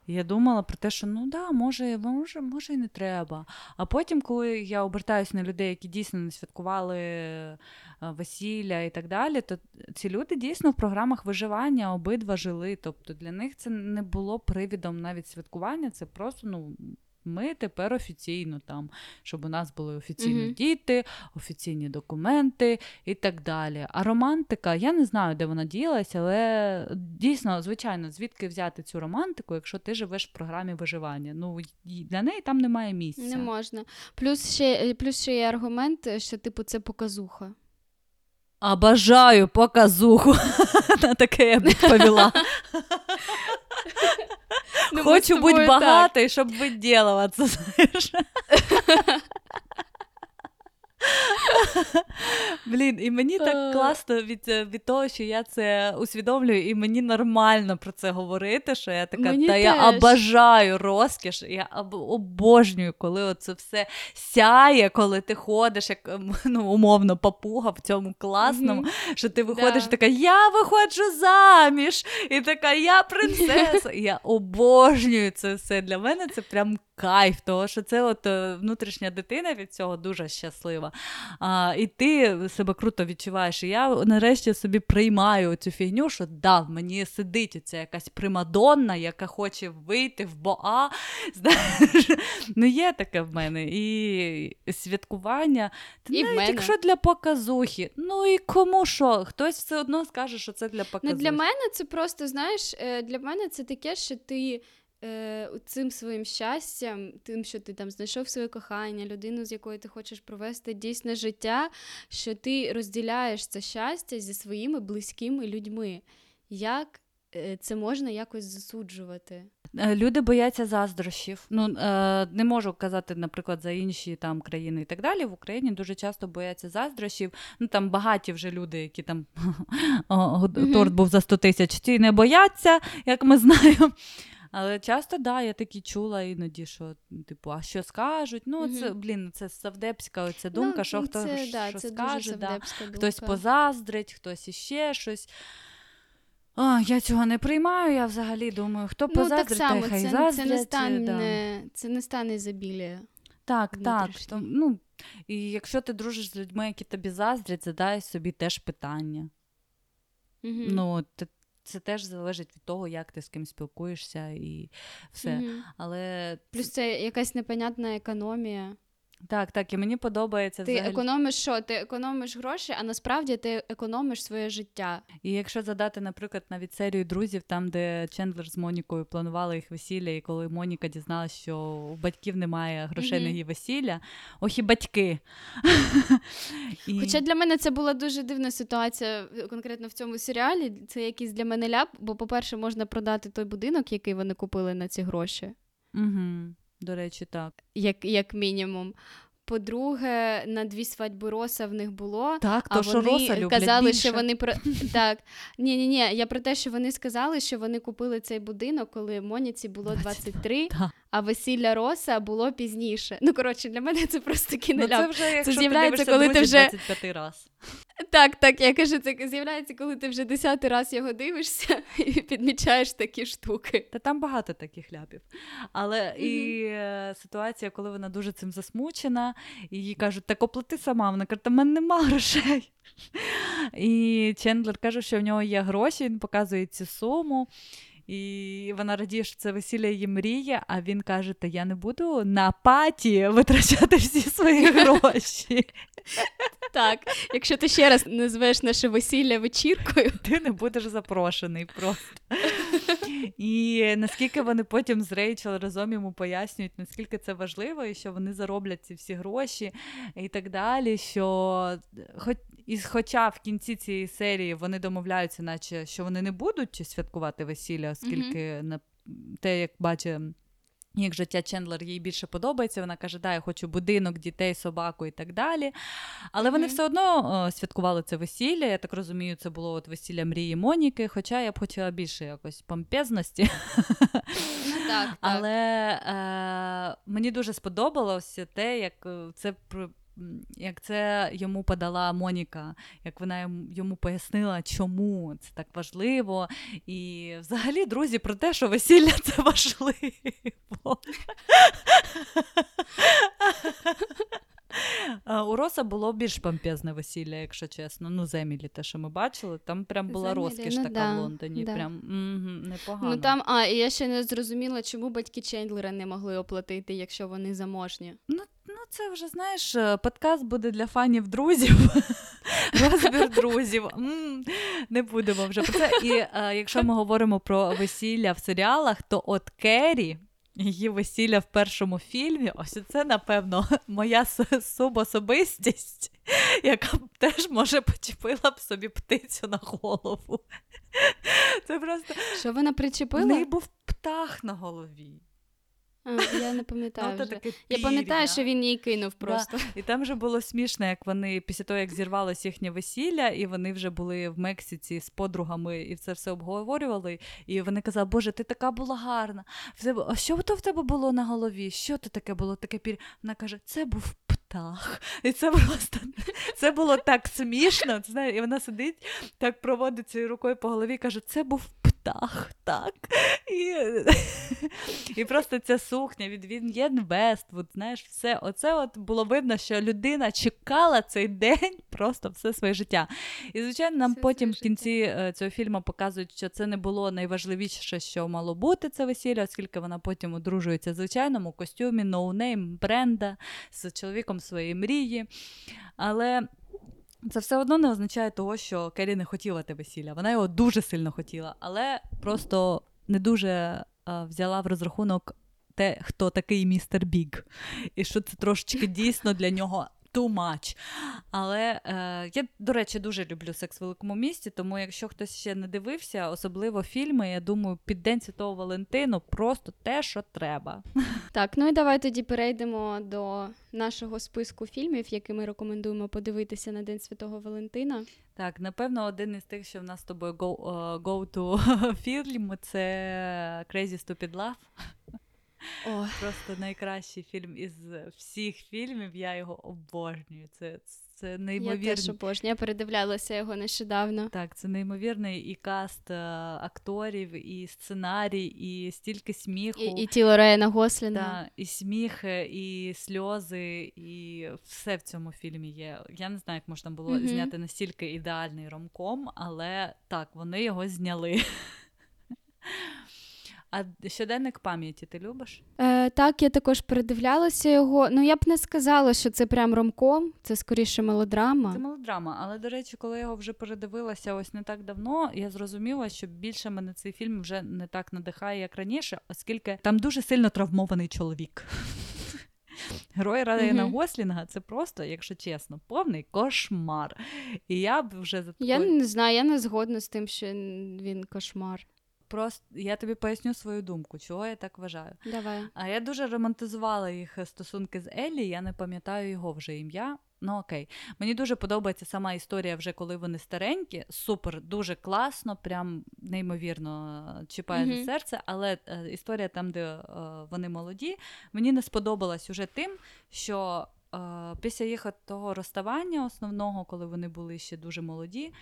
я думала про те, що ну да, може, може, може і не треба. А потім, коли я обертаюся на людей, які дійсно не святкували е, весілля і так далі, то ці люди дійсно в програмах виживання обидва жили. Тобто для них це не було привідом навіть святкування, це просто ну. Ми тепер офіційно там, щоб у нас були офіційно Мгм. діти, офіційні документи і так далі. А романтика, я не знаю, де вона ділась, але дійсно, звичайно, звідки взяти цю романтику, якщо ти живеш в програмі виживання? Ну для неї там немає місця. Не можна. Плюс ще, плюс ще є аргумент, що, типу, це показуха. А бажаю показуху. На таке я б відповіла. Ну, Хочу бути багатий, щоб виділуватися, знаєш. Блін, і мені Е. так класно від, е, від того, що я це усвідомлюю, і мені нормально про це говорити, що я така, Мені та я теж. обожаю розкіш, я обожнюю, коли оце все сяє, коли ти ходиш, як ем, ну, умовно папуга в цьому класному, Мгм. що ти виходиш Да. така, я виходжу заміж, і така, я принцеса. Я обожнюю це все. Для мене це прям кайф, того що це от е, внутрішня дитина від цього дуже щаслива. А, і ти себе круто відчуваєш. І я нарешті собі приймаю цю фігню, що да, в мені сидить оця якась примадонна, яка хоче вийти в боа. Знаєш, ну є таке в мене. І святкування. Та І в навіть мене. якщо для показухи, ну і кому що? Хтось все одно скаже, що це для Ну, показухи. для мене це просто, знаєш, е, для мене це таке, що ти е, цим своїм щастям, тим, що ти там знайшов своє кохання, людину, з якою ти хочеш провести дійсне життя, що ти розділяєш це щастя зі своїми близькими людьми. Як е, це можна якось засуджувати? Е, Люди бояться заздрощів. Ну не можу казати, наприклад, за інші там країни і так далі. В Україні дуже часто бояться заздрощів. Ну там багаті вже люди, які там торт був за 100 тисяч, ці не бояться, як ми знаємо. Але часто, да, я таки чула іноді, що типу, а що скажуть? Ну, це, блін, це савдепська оця думка, ну, що хто це, що да, це скаже, да. хтось позаздрить, хтось іще щось. А, я цього не приймаю, я взагалі думаю, хто Ну, так позаздрить, само, та хай це, заздрять. це, не е, стане, да. це не стане ізобілія. Так, так. То, ну, і якщо ти дружиш з людьми, які тобі заздрять, задай собі теж питання. Мгм. Ну, те- це теж залежить від того, як ти з ким спілкуєшся і все. Мгм. Але Плюс це якась непонятна економія. Так, так, і мені подобається Ти взагалі. економиш що? Ти економиш гроші, а насправді ти економиш своє життя. І якщо задати, наприклад, навіть серію друзів, там, де Чендлер з Монікою планували їх весілля, і коли Моніка дізналася, що у батьків немає грошей на її весілля, ох і батьки. І- Хоча для мене це була дуже дивна ситуація е, конкретно в цьому серіалі. Це якийсь для мене ляп, бо, по-перше, можна продати той будинок, який вони купили на ці гроші, Угу. До речі, так. як, як мінімум. По-друге, на дві свадьби Роса в них було. Так, А то що вони Роса люблять казали, більше. що вони про так. Ні, ні, ні. Я про те, що вони сказали, що вони купили цей будинок, коли Моніці було 23, Так. А весілля Роса було пізніше. Ну коротше, для мене це просто Ну, це вже, якщо з'являється, ти коли ти вже- 25 раз. Так, так, я кажу, це з'являється, коли ти вже десятий раз його дивишся і підмічаєш такі штуки. Та там багато таких ляпів. Але і е, ситуація, коли вона дуже цим засмучена, і їй кажуть, так оплати сама. Вона каже, та в мене нема грошей. І Чендлер каже, що в нього є гроші, він показує цю суму. І вона радіє, що це весілля її мріє, а він каже: Та я не буду на паті витрачати всі свої гроші. Так, якщо ти ще раз назвеш наше весілля вечіркою, ти не будеш запрошений просто. І наскільки вони потім з Рейчел разом йому пояснюють, наскільки це важливо, і що вони зароблять ці всі гроші і так далі. Що хоч, і хоча в кінці цієї серії вони домовляються, наче що вони не будуть святкувати весілля, оскільки на те, як бачить. Як життя Чендлер їй більше подобається, вона каже, да, я хочу будинок, дітей, собаку і так далі. Але вони Мгм. все одно о, святкували це весілля. Я так розумію, це було от весілля мрії Моніки, хоча я б хотіла більше якось помпезності. ну так, так. Але е, мені дуже сподобалося те, як е, це як це йому подала Моніка, як вона йому- йому пояснила, чому це так важливо. І взагалі, друзі, про те, що весілля це важливо. У Роса було більш помпезне весілля, якщо чесно. Ну, з Емілі, те, що ми бачили, там прям була Емілі, розкіш ну така да, в Лондоні. да. Прям мгм, непогано. Ну там, а, і я ще не зрозуміла, чому батьки Чендлера не могли оплатити, якщо вони заможні. Ну, це вже знаєш, е, подкаст буде для фанів друзів. Розбір друзів. Не будемо вже про це. І е, якщо ми говоримо про весілля в серіалах, то от Керрі. Її весілля в першому фільмі, ось це, напевно, моя субособистість, яка б теж, може, почепила б собі птицю на голову. Це просто Що вона в причепила? неї був птах на голові. А, я не пам'ятаю. Ну, вже. Я пам'ятаю, що він їй кинув просто. І там вже було смішно, як вони після того, як зірвалося їхнє весілля, і вони вже були в Мексиці з подругами і це все обговорювали. І вони казали, Боже, ти така була гарна. В тебе, а що то в тебе було на голові? Що то таке було? Таке пір... Вона каже, це був птах. І це просто це було так смішно. Ти знаєш, і вона сидить, так проводить цією рукою по голові і каже, це був птах, так. І, і просто ця сукня від Вів'єн Вествуд, знаєш, все. Оце от було видно, що людина чекала цей день просто все своє життя. І, звичайно, нам Все потім в кінці е, цього фільму показують, що це не було найважливіше, що мало бути це весілля, оскільки вона потім одружується в звичайному костюмі, no-name бренда з чоловіком своєї мрії. Але. Це все одно не означає того, що Керрі не хотіла те весілля. Вона його дуже сильно хотіла, але просто не дуже а, взяла в розрахунок те, хто такий містер Біг, і що це трошечки дійсно для нього too much. Але е, я, до речі, дуже люблю секс в великому місті, тому якщо хтось ще не дивився, особливо фільми, я думаю, під День Святого Валентину просто те, що треба. Так, ну і давай тоді перейдемо до нашого списку фільмів, які ми рекомендуємо подивитися на День Святого Валентина. Так, напевно, один із тих, що в нас з тобою go, uh, go to фільм, це Crazy Stupid Love. О, Просто найкращий фільм із всіх фільмів. Я його обожнюю. Це, це я неймовірний. теж обожнюю. Я передивлялася його нещодавно. Так, це неймовірний і каст е, акторів, і сценарій, і стільки сміху. І, і тіло Райана Гослінга. Та, і сміх, і сльози, і все в цьому фільмі є. Я не знаю, як можна було Мгм. зняти настільки ідеальний ромком, але так, вони його зняли. А щоденник пам'яті ти любиш? Е, так, я також передивлялася його. Ну я б не сказала, що це прям ромком, це скоріше мелодрама. Це мелодрама. Але, до речі, коли я його вже передивилася ось не так давно, я зрозуміла, що більше мене цей фільм вже не так надихає, як раніше, оскільки там дуже сильно травмований чоловік. Герой Райана Мгм. Гослінга це просто, якщо чесно, повний кошмар. І я б вже за Я не знаю, я не згодна з тим, що він кошмар. Просто я тобі поясню свою думку, чого я так вважаю. Давай. А я дуже романтизувала їх стосунки з Еллі, я не пам'ятаю його вже ім'я. Ну окей. Мені дуже подобається сама історія, вже коли вони старенькі. Супер, дуже класно, прям неймовірно е, чіпає Мгм. за серце. Але е, історія там, де е, вони молоді, мені не сподобалась уже тим, що. е, Після їх того розставання основного, коли вони були ще дуже молоді,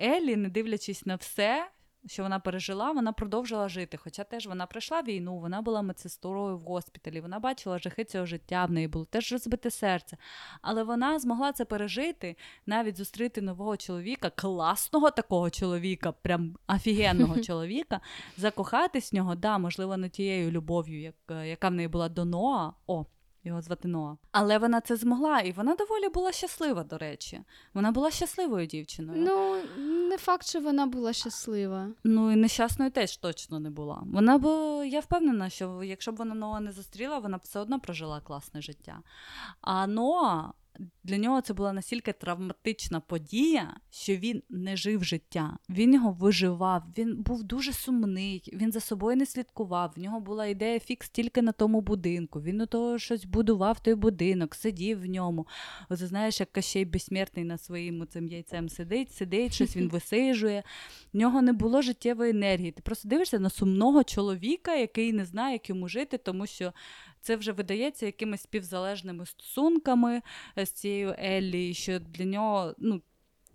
Еллі, не дивлячись на все, що вона пережила, вона продовжила жити. Хоча теж вона пройшла війну, вона була медсестрою в госпіталі, вона бачила жахи цього життя, в неї було теж розбите серце. Але вона змогла це пережити, навіть зустріти нового чоловіка, класного такого чоловіка, прям офігенного чоловіка, закохатись в нього, да, можливо, не тією любов'ю, як, яка в неї була до Ноа. О, його звати Ноа. Але вона це змогла, і вона доволі була щаслива, до речі. Вона була щасливою дівчиною. Ну, не факт, що вона була щаслива. Ну і нещасною теж точно не була. Вона б я впевнена, що якщо б вона Ноа не зустріла, вона б все одно прожила класне життя. А Ноа для нього це була настільки травматична подія, що він не жив життя. Він його виживав. Він був дуже сумний, він за собою не слідкував. В нього була ідея фікс тільки на тому будинку. Він у того щось будував той будинок, сидів в ньому. Оце знаєш, як Кащей безсмертний на своїм цим яйцем сидить, сидить, щось він висижує. В нього не було життєвої енергії. Ти просто дивишся на сумного чоловіка, який не знає, як йому жити, тому що це вже видається якимись співзалежними стосунками е, з цією Еллі, що для нього, ну.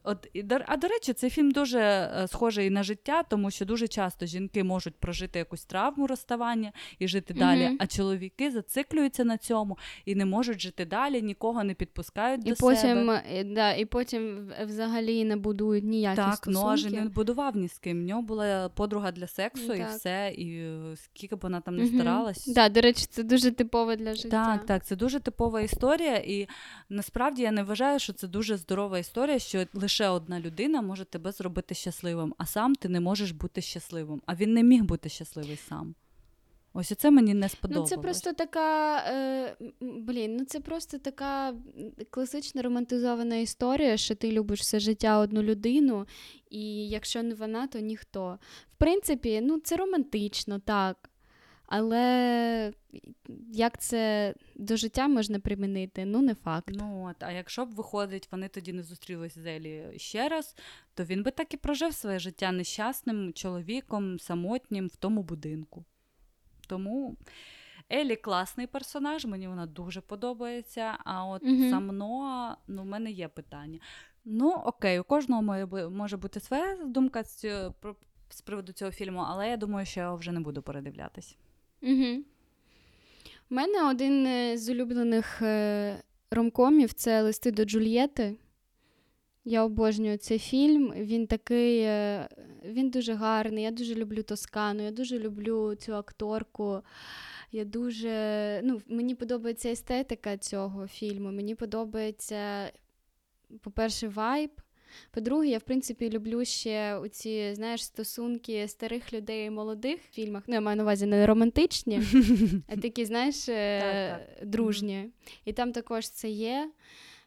От, а до речі, цей фільм дуже е, схожий на життя, тому що дуже часто жінки можуть прожити якусь травму розставання і жити далі, Мгм. а чоловіки зациклюються на цьому і не можуть жити далі, нікого не підпускають І до потім, себе. е, да, і потім взагалі не будують ніякі Так, стосунки. ну аж не будував ні з ким. В нього була подруга для сексу, і все, і е, скільки б вона там не Мгм. старалась. Да, до речі, це дуже типово для життя. Так, так, це дуже типова історія, і насправді я не вважаю, що це дуже здорова історія, що лише одна людина може тебе зробити щасливим, а сам ти не можеш бути щасливим. А він не міг бути щасливий сам. Ось це мені не Ну, це просто така, е, блін, ну це просто така класична романтизована історія, що ти любиш все життя одну людину, і якщо не вона, то ніхто. В принципі, ну це романтично, так. Але як це до життя можна примінити? Ну, не факт. Ну от, а якщо б виходить, вони тоді не зустрілись з Елі ще раз, то він би так і прожив своє життя нещасним чоловіком, самотнім в тому будинку. Тому Елі класний персонаж, мені вона дуже подобається. А от Мгм. сам Ноа, ну, в мене є питання. Ну, окей, у кожного має може бути своя думка з, з приводу цього фільму, але я думаю, що я вже не буду передивлятись. Угу. У мене один е, з улюблених е, ромкомів це листи до Джульєти. Я обожнюю цей фільм. Він такий, е, він дуже гарний. Я дуже люблю Тоскану, я дуже люблю цю акторку. Я дуже, ну, мені подобається естетика цього фільму. Мені подобається, по-перше, вайб. По-друге, я в принципі люблю ще оці, знаєш, стосунки старих людей і молодих в фільмах. Ну, я маю на увазі не романтичні, а такі, знаєш, е, дружні. І там також це є.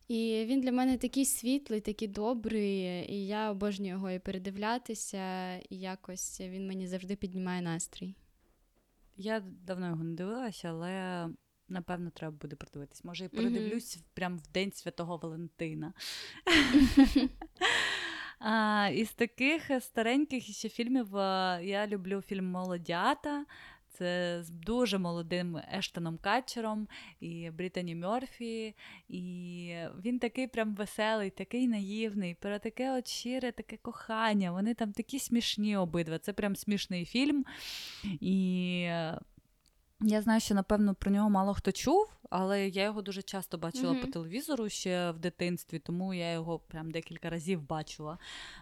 І він для мене такий світлий, такий добрий, і я обожнюю його і передивлятися, і якось він мені завжди піднімає настрій. Я давно його не дивилася, але напевно треба буде продивитись. Може, Мгм. передивлюсь прямо в День Святого Валентина. А, із таких стареньких ще фільмів я люблю фільм Молодята. Це з дуже молодим Ештоном Катчером і Брітані Мьорфі. І він такий прям веселий, такий наївний, про таке от щире, таке кохання. Вони там такі смішні обидва. Це прям смішний фільм. І е, я знаю, що напевно про нього мало хто чув, але я його дуже часто бачила Мгм. по телевізору ще в дитинстві, тому я його прям декілька разів бачила.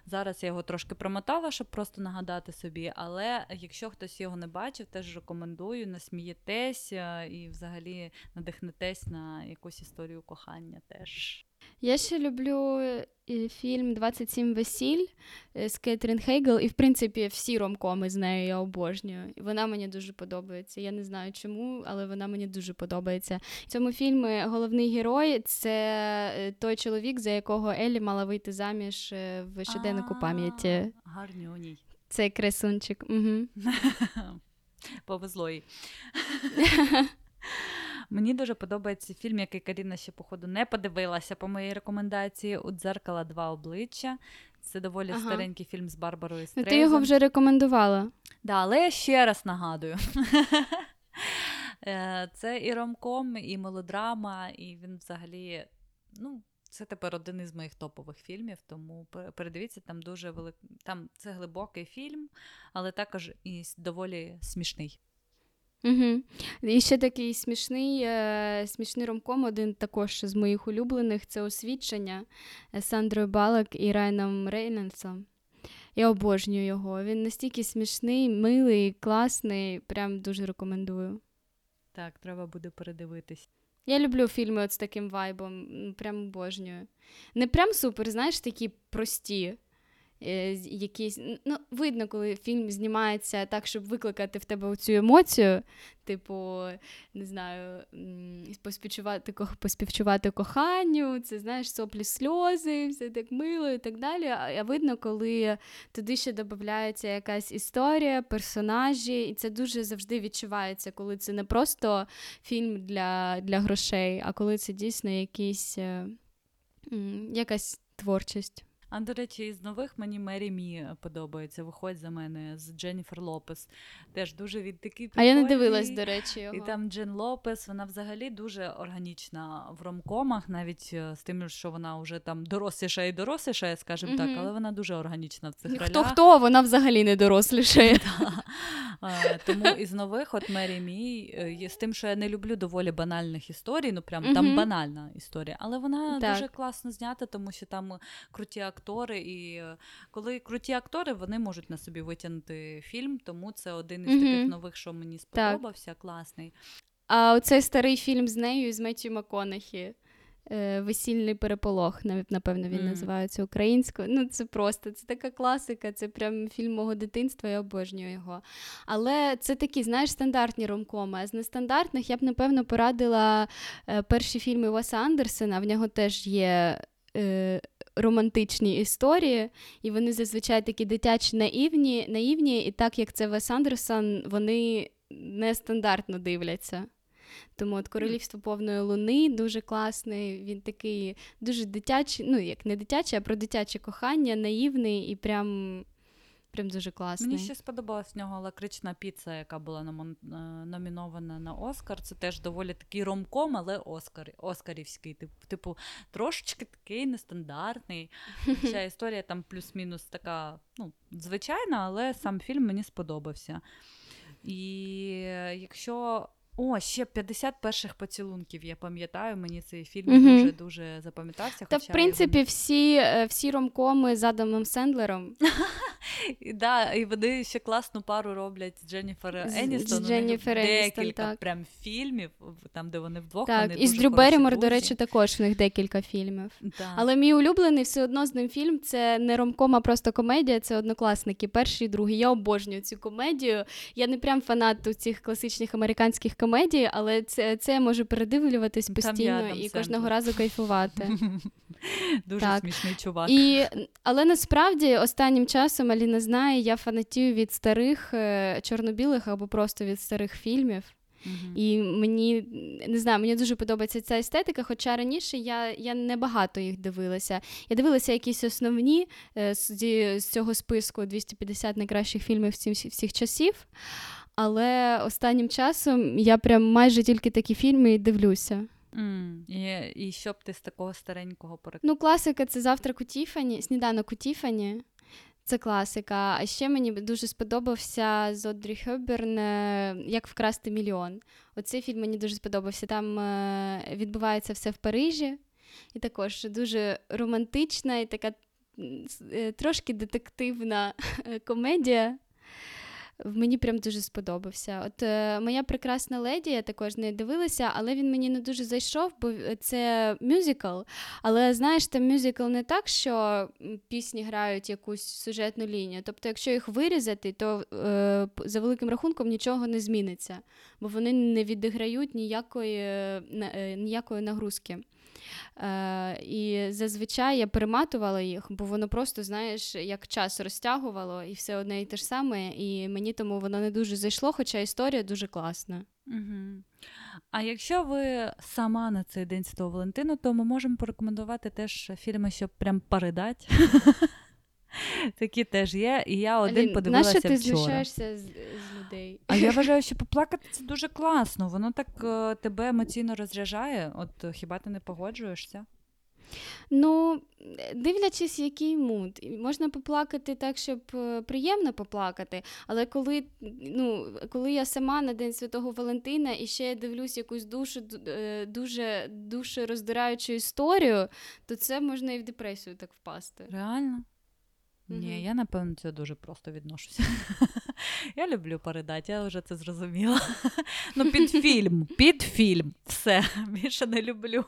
Зараз я його трошки промотала, щоб просто нагадати собі. Але якщо хтось його не бачив, теж рекомендую, насмієтесь е, і взагалі надихнетесь на якусь історію кохання теж. Я ще люблю е, фільм «27 весіль е, з Кетрін Хейгел, і в принципі всі ромкоми з нею я обожнюю. І вона мені дуже подобається. Я не знаю чому, але вона мені дуже подобається. В цьому фільмі головний герой це е, той чоловік, за якого Еллі мала вийти заміж в щоденнику пам'яті. А, Гарнюній. Цей красунчик. Угу. Повезло їй. Мені дуже подобається фільм, який Каріна ще, походу, не подивилася по моїй рекомендації. У дзеркала два обличчя. Це доволі Ага. старенький фільм з Барбарою Ну, Стрейзен. ти його вже рекомендувала. Да, але я ще раз нагадую. Е, Це і ромком, і мелодрама, і він взагалі, ну, це тепер один із моїх топових фільмів, тому передивіться, там дуже велик... Там це глибокий фільм, але також і доволі смішний. Угу. І ще такий смішний, е, смішний ромком, один також з моїх улюблених це освідчення з Сандрою Балак і Райаном Рейнольдсом. Я обожнюю його. Він настільки смішний, милий, класний. Прям дуже рекомендую. Так, треба буде передивитись. Я люблю фільми от з таким вайбом, прям обожнюю. Не прям супер, знаєш, такі прості. Е, Якісь, ну, видно, коли фільм знімається так, щоб викликати в тебе цю емоцію, типу, не знаю, поспівчувати, поспівчувати коханню, це знаєш, соплі сльози, все так мило і так далі. А видно, коли туди ще додається якась історія, персонажі, і це дуже завжди відчувається, коли це не просто фільм для, для грошей, а коли це дійсно якийсь, е, якась творчість. А до речі, із нових мені Мері Мі подобається. Виходь за мене з Дженніфер Лопес. Теж дуже від такий А я не прикольний. дивилась, до речі, його. І там Джен Лопес, вона взагалі дуже органічна в ромкомах, навіть е, з тим, що вона вже там дорослішає і дорослішає, скажімо так, але вона дуже органічна в цих Хто ролях. хто, вона взагалі не дорослішає. Е, Тому із нових, от Мері Мій, е, з тим, що я не люблю доволі банальних історій. Ну прям там банальна історія, але вона дуже класно знята, тому що там круті актори. І е, коли круті актори, вони можуть на собі витягнути фільм. Тому це один із Мгм. таких нових, що мені сподобався. Класний. А оцей старий фільм з нею з Меттю МакКонахі. е, Весільний переполох, напевно, він Мгм. називається українською. Ну, це просто, це така класика, це прям фільм мого дитинства, я обожнюю його. Але це такі, знаєш, стандартні ромкоми. А з нестандартних я б, напевно, порадила е, перші фільми Уеса Андерсена. В нього теж є. Е, Романтичні історії, і вони зазвичай такі дитячі наївні, наївні, і так як це Вес Андерсон, вони нестандартно дивляться. Тому от королівство повної луни дуже класний. Він такий дуже дитячий, ну як не дитячий, а про дитяче кохання, наївний і прям, прям дуже класний. Мені ще сподобалась в нього лакрична піца, яка була е, номінована на Оскар. Це теж доволі такий ромком, але Оскар, Оскарівський. Тип- Типу, трошечки такий нестандартний. Хоча історія там плюс-мінус така, ну, звичайна, але сам фільм мені сподобався. І е, якщо. О, ще 50 перших поцілунків. Я пам'ятаю, мені цей фільм Мгм. дуже дуже запам'ятався. Та, в принципі, його... всі, е, всі ромкоми з Адамом Сендлером. І, да, і вони ще класну пару роблять з Дженніфер Еністон. з Дженніфер Еністон, декілька так. прям фільмів, там, де вони вдвох. Так, вони і з Дрю Берімор, до речі, також в них декілька фільмів. Да. Але мій улюблений все одно з ним фільм це не ромком, а просто комедія. Це однокласники. Перший і другий. Я обожнюю цю комедію. Я не прям фанат у цих класичних американських комедій, але це, це я можу передивлюватись Там постійно я, там і кожного разу кайфувати. Дуже так. смішний чувак. І, але насправді останнім часом Аліна знає, я фанатію від старих е, чорно-білих або просто від старих фільмів. Мгм. І мені не знаю, мені дуже подобається ця естетика. Хоча раніше я, я не багато їх дивилася. Я дивилася якісь основні е, з, з цього списку 250 найкращих фільмів всіх, всіх часів. Але останнім часом я прям майже тільки такі фільми і дивлюся. М, І, і що б ти з такого старенького порекомендував? Ну, класика це завтрак у Тіфані, сніданок у Тіфані. Це класика. А ще мені дуже сподобався з Одрі Хеберн е, Як вкрасти мільйон. Оцей фільм мені дуже сподобався. Там е, відбувається все в Парижі, і також дуже романтична і така е, трошки детективна комедія. Мені прям дуже сподобався. От е, моя прекрасна леді, я також не дивилася, але він мені не дуже зайшов, бо це мюзикл. Але знаєш, там мюзикл не так, що пісні грають якусь сюжетну лінію. Тобто, якщо їх вирізати, то е, за великим рахунком нічого не зміниться, бо вони не відіграють ніякої, е, е, ніякої нагрузки. Е, і зазвичай я перематувала їх, бо воно просто, знаєш, як час розтягувало, і все одне і те ж саме. І мені тому воно не дуже зайшло, хоча історія дуже класна. Угу. А якщо ви сама на цей день Святого Валентину, то ми можемо порекомендувати теж фільми, щоб прям поридати. Такі теж є. І я один Алін, подивилася нащо ти вчора. знущаєшся з, з людей? А я вважаю, що поплакати це дуже класно. Воно так е, тебе емоційно розряджає. От е, хіба ти не погоджуєшся? Ну, дивлячись, який муд. Можна поплакати так, щоб е, приємно поплакати, але коли, ну, коли я сама на День Святого Валентина і ще я дивлюсь якусь душу, ду- е, дуже душероздираючу історію, то це можна і в депресію так впасти. Реально? Ні, я напевно цього дуже просто відношуся. я люблю передати, я вже це зрозуміла. ну, під фільм, під фільм. Все, більше не люблю.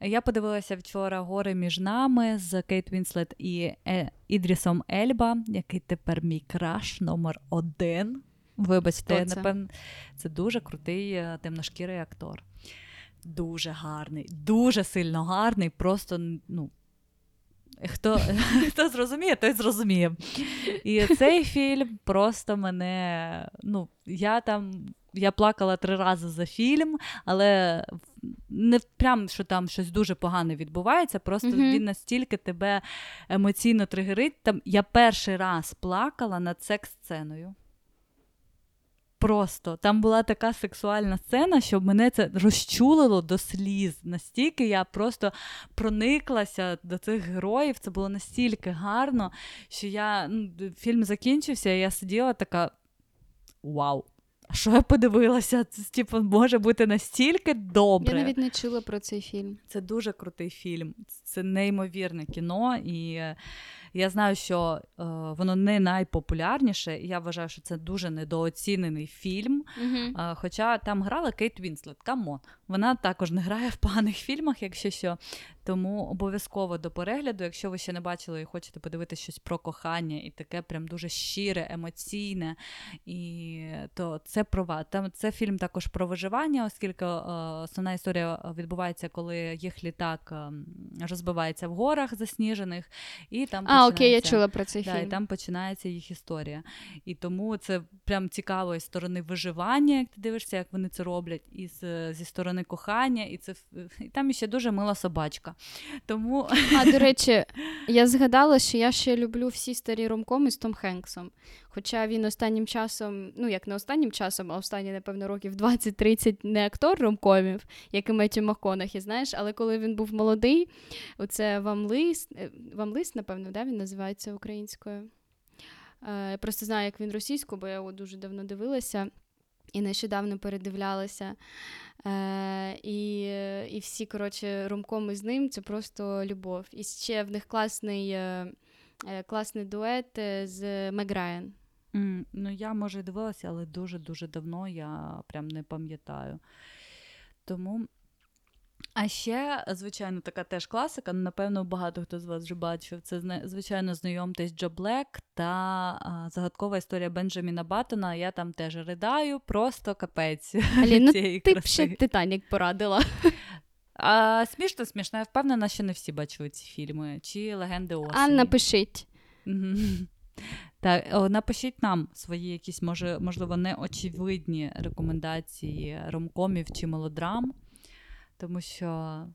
Я подивилася вчора гори між нами з Кейт Вінслет і е, Ідрісом Ельба, який тепер мій краш номер один. Вибачте, це? напевно, це дуже крутий е, темношкірий актор. Дуже гарний, дуже сильно гарний, просто ну. Хто, хто зрозуміє, той зрозуміє. І цей фільм просто мене. Ну, я там. Я плакала три рази за фільм, але не прям, що там щось дуже погане відбувається, просто Мгм. він настільки тебе емоційно тригерить. Там я перший раз плакала над секс-сценою. Просто там була така сексуальна сцена, що мене це розчулило до сліз. Настільки я просто прониклася до цих героїв. Це було настільки гарно, що я ну, фільм закінчився, і я сиділа така: Вау! А що я подивилася? Це типу, може бути настільки добре. Я навіть не чула про цей фільм. Це дуже крутий фільм. Це неймовірне кіно, і е, я знаю, що е, воно не найпопулярніше. і Я вважаю, що це дуже недооцінений фільм. Угу. Е, Хоча там грала Кейт Вінслет, come on. Вона також не грає в поганих фільмах, якщо що. Тому обов'язково до перегляду, якщо ви ще не бачили і хочете подивитися щось про кохання, і таке прям дуже щире, емоційне, і то це про вас. Там це фільм також про виживання, оскільки е, основна історія відбувається, коли їх літак е, розбивається в горах засніжених, і там А, окей, я чула про цей Да, і там починається їх історія. І тому це прям цікаво із сторони виживання, як ти дивишся, як вони це роблять, і з, зі сторони кохання, і це і там ще дуже мила собачка. Тому А до речі, я згадала, що я ще люблю всі старі ромкоми з Том Хенксом. Хоча він останнім часом, ну як не останнім часом, а останні, напевно, років 20-30 не актор ромкомів, як і Меттю МакКонахі, знаєш, але коли він був молодий, оце вам лист, е, вам лист, напевно, да, він називається українською. Е, Я просто знаю, як він російською, бо я його дуже давно дивилася. І нещодавно передивлялася. Е, і, і всі, коротше, ромкоми з ним це просто любов. І ще в них класний, е, е, класний дует з Мег М, Ну, я, може, дивилася, але дуже-дуже давно я прям не пам'ятаю. Тому. А ще, звичайно, така теж класика. Напевно, багато хто з вас вже бачив. Це звичайно знайомтесь Джо Блек та а, загадкова історія Бенджаміна Баттона. Я там теж ридаю, просто капець. Алі, ну цієї ти б ще Титанік порадила. А, смішно, смішно. Я впевнена, що не всі бачили ці фільми. Чи легенди осені. А напишіть. Так, о, напишіть нам свої якісь, може, можливо, неочевидні рекомендації ромкомів чи мелодрам, тому що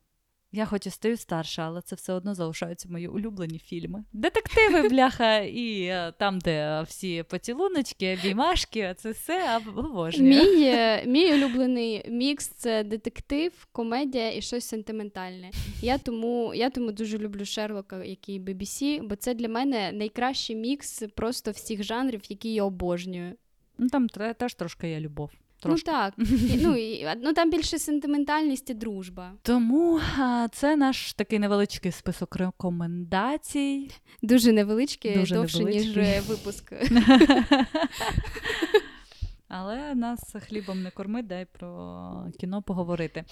я хоч і стаю старша, але це все одно залишаються мої улюблені фільми. Детективи, бляха, і е, там, де всі поцілуночки, обіймашки, це все обожнюю. Мій, е, мій улюблений мікс це детектив, комедія і щось сентиментальне. Я тому, я тому дуже люблю Шерлока, який BBC, бо це для мене найкращий мікс просто всіх жанрів, які я обожнюю. Ну, там теж трошки є любов. Трошки. Ну так. І, ну, і, ну там більше сентиментальність і дружба. Тому а, це наш такий невеличкий список рекомендацій. Дуже невеличкі, Дуже довше, ніж е, випуск. Але нас хлібом не корми, дай про кіно поговорити.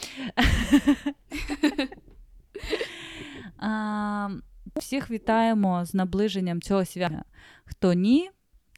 а, всіх вітаємо з наближенням цього свята. Хто ні.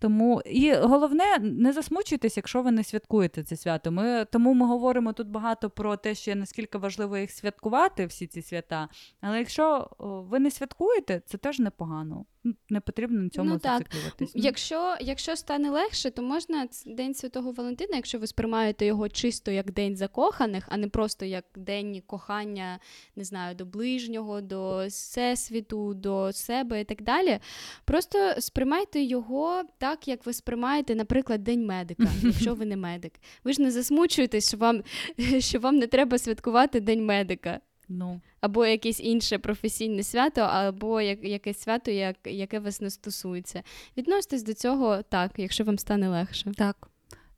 Тому і головне, не засмучуйтесь, якщо ви не святкуєте це свято. Ми тому ми говоримо тут багато про те, що наскільки важливо їх святкувати, всі ці свята. Але якщо ви не святкуєте, це теж непогано. Не потрібно на цьому Ну, зациклюватись. Ну, Якщо, якщо стане легше, то можна День Святого Валентина, якщо ви сприймаєте його чисто як день закоханих, а не просто як день кохання, не знаю, до ближнього, до всесвіту, до себе і так далі. Просто сприймайте його так, як ви сприймаєте, наприклад, День медика, якщо ви не медик. Ви ж не засмучуєтесь, що вам, що вам не треба святкувати День медика. Ну. Або якесь інше професійне свято, або як, якесь свято, як, яке вас не стосується. Відноситесь до цього так, якщо вам стане легше. Так.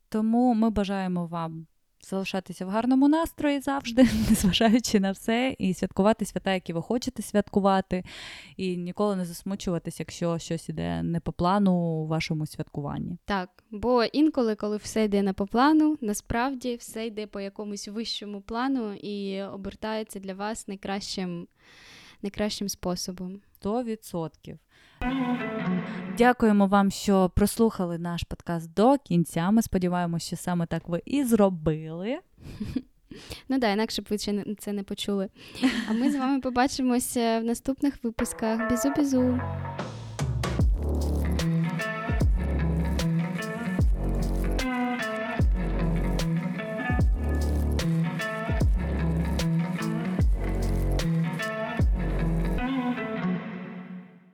Тому ми бажаємо вам залишатися в гарному настрої завжди, незважаючи на все, і святкувати свята, які ви хочете святкувати, і ніколи не засмучуватись, якщо щось іде не по плану у вашому святкуванні. Так, бо інколи, коли все йде не по плану, насправді все йде по якомусь вищому плану і обертається для вас найкращим, найкращим способом. 100%. Дякуємо вам, що прослухали наш подкаст до кінця. Ми сподіваємося, що саме так ви і зробили. Ну да, інакше б ви ще це не почули. А ми з вами побачимося в наступних випусках. Бізу-бізу!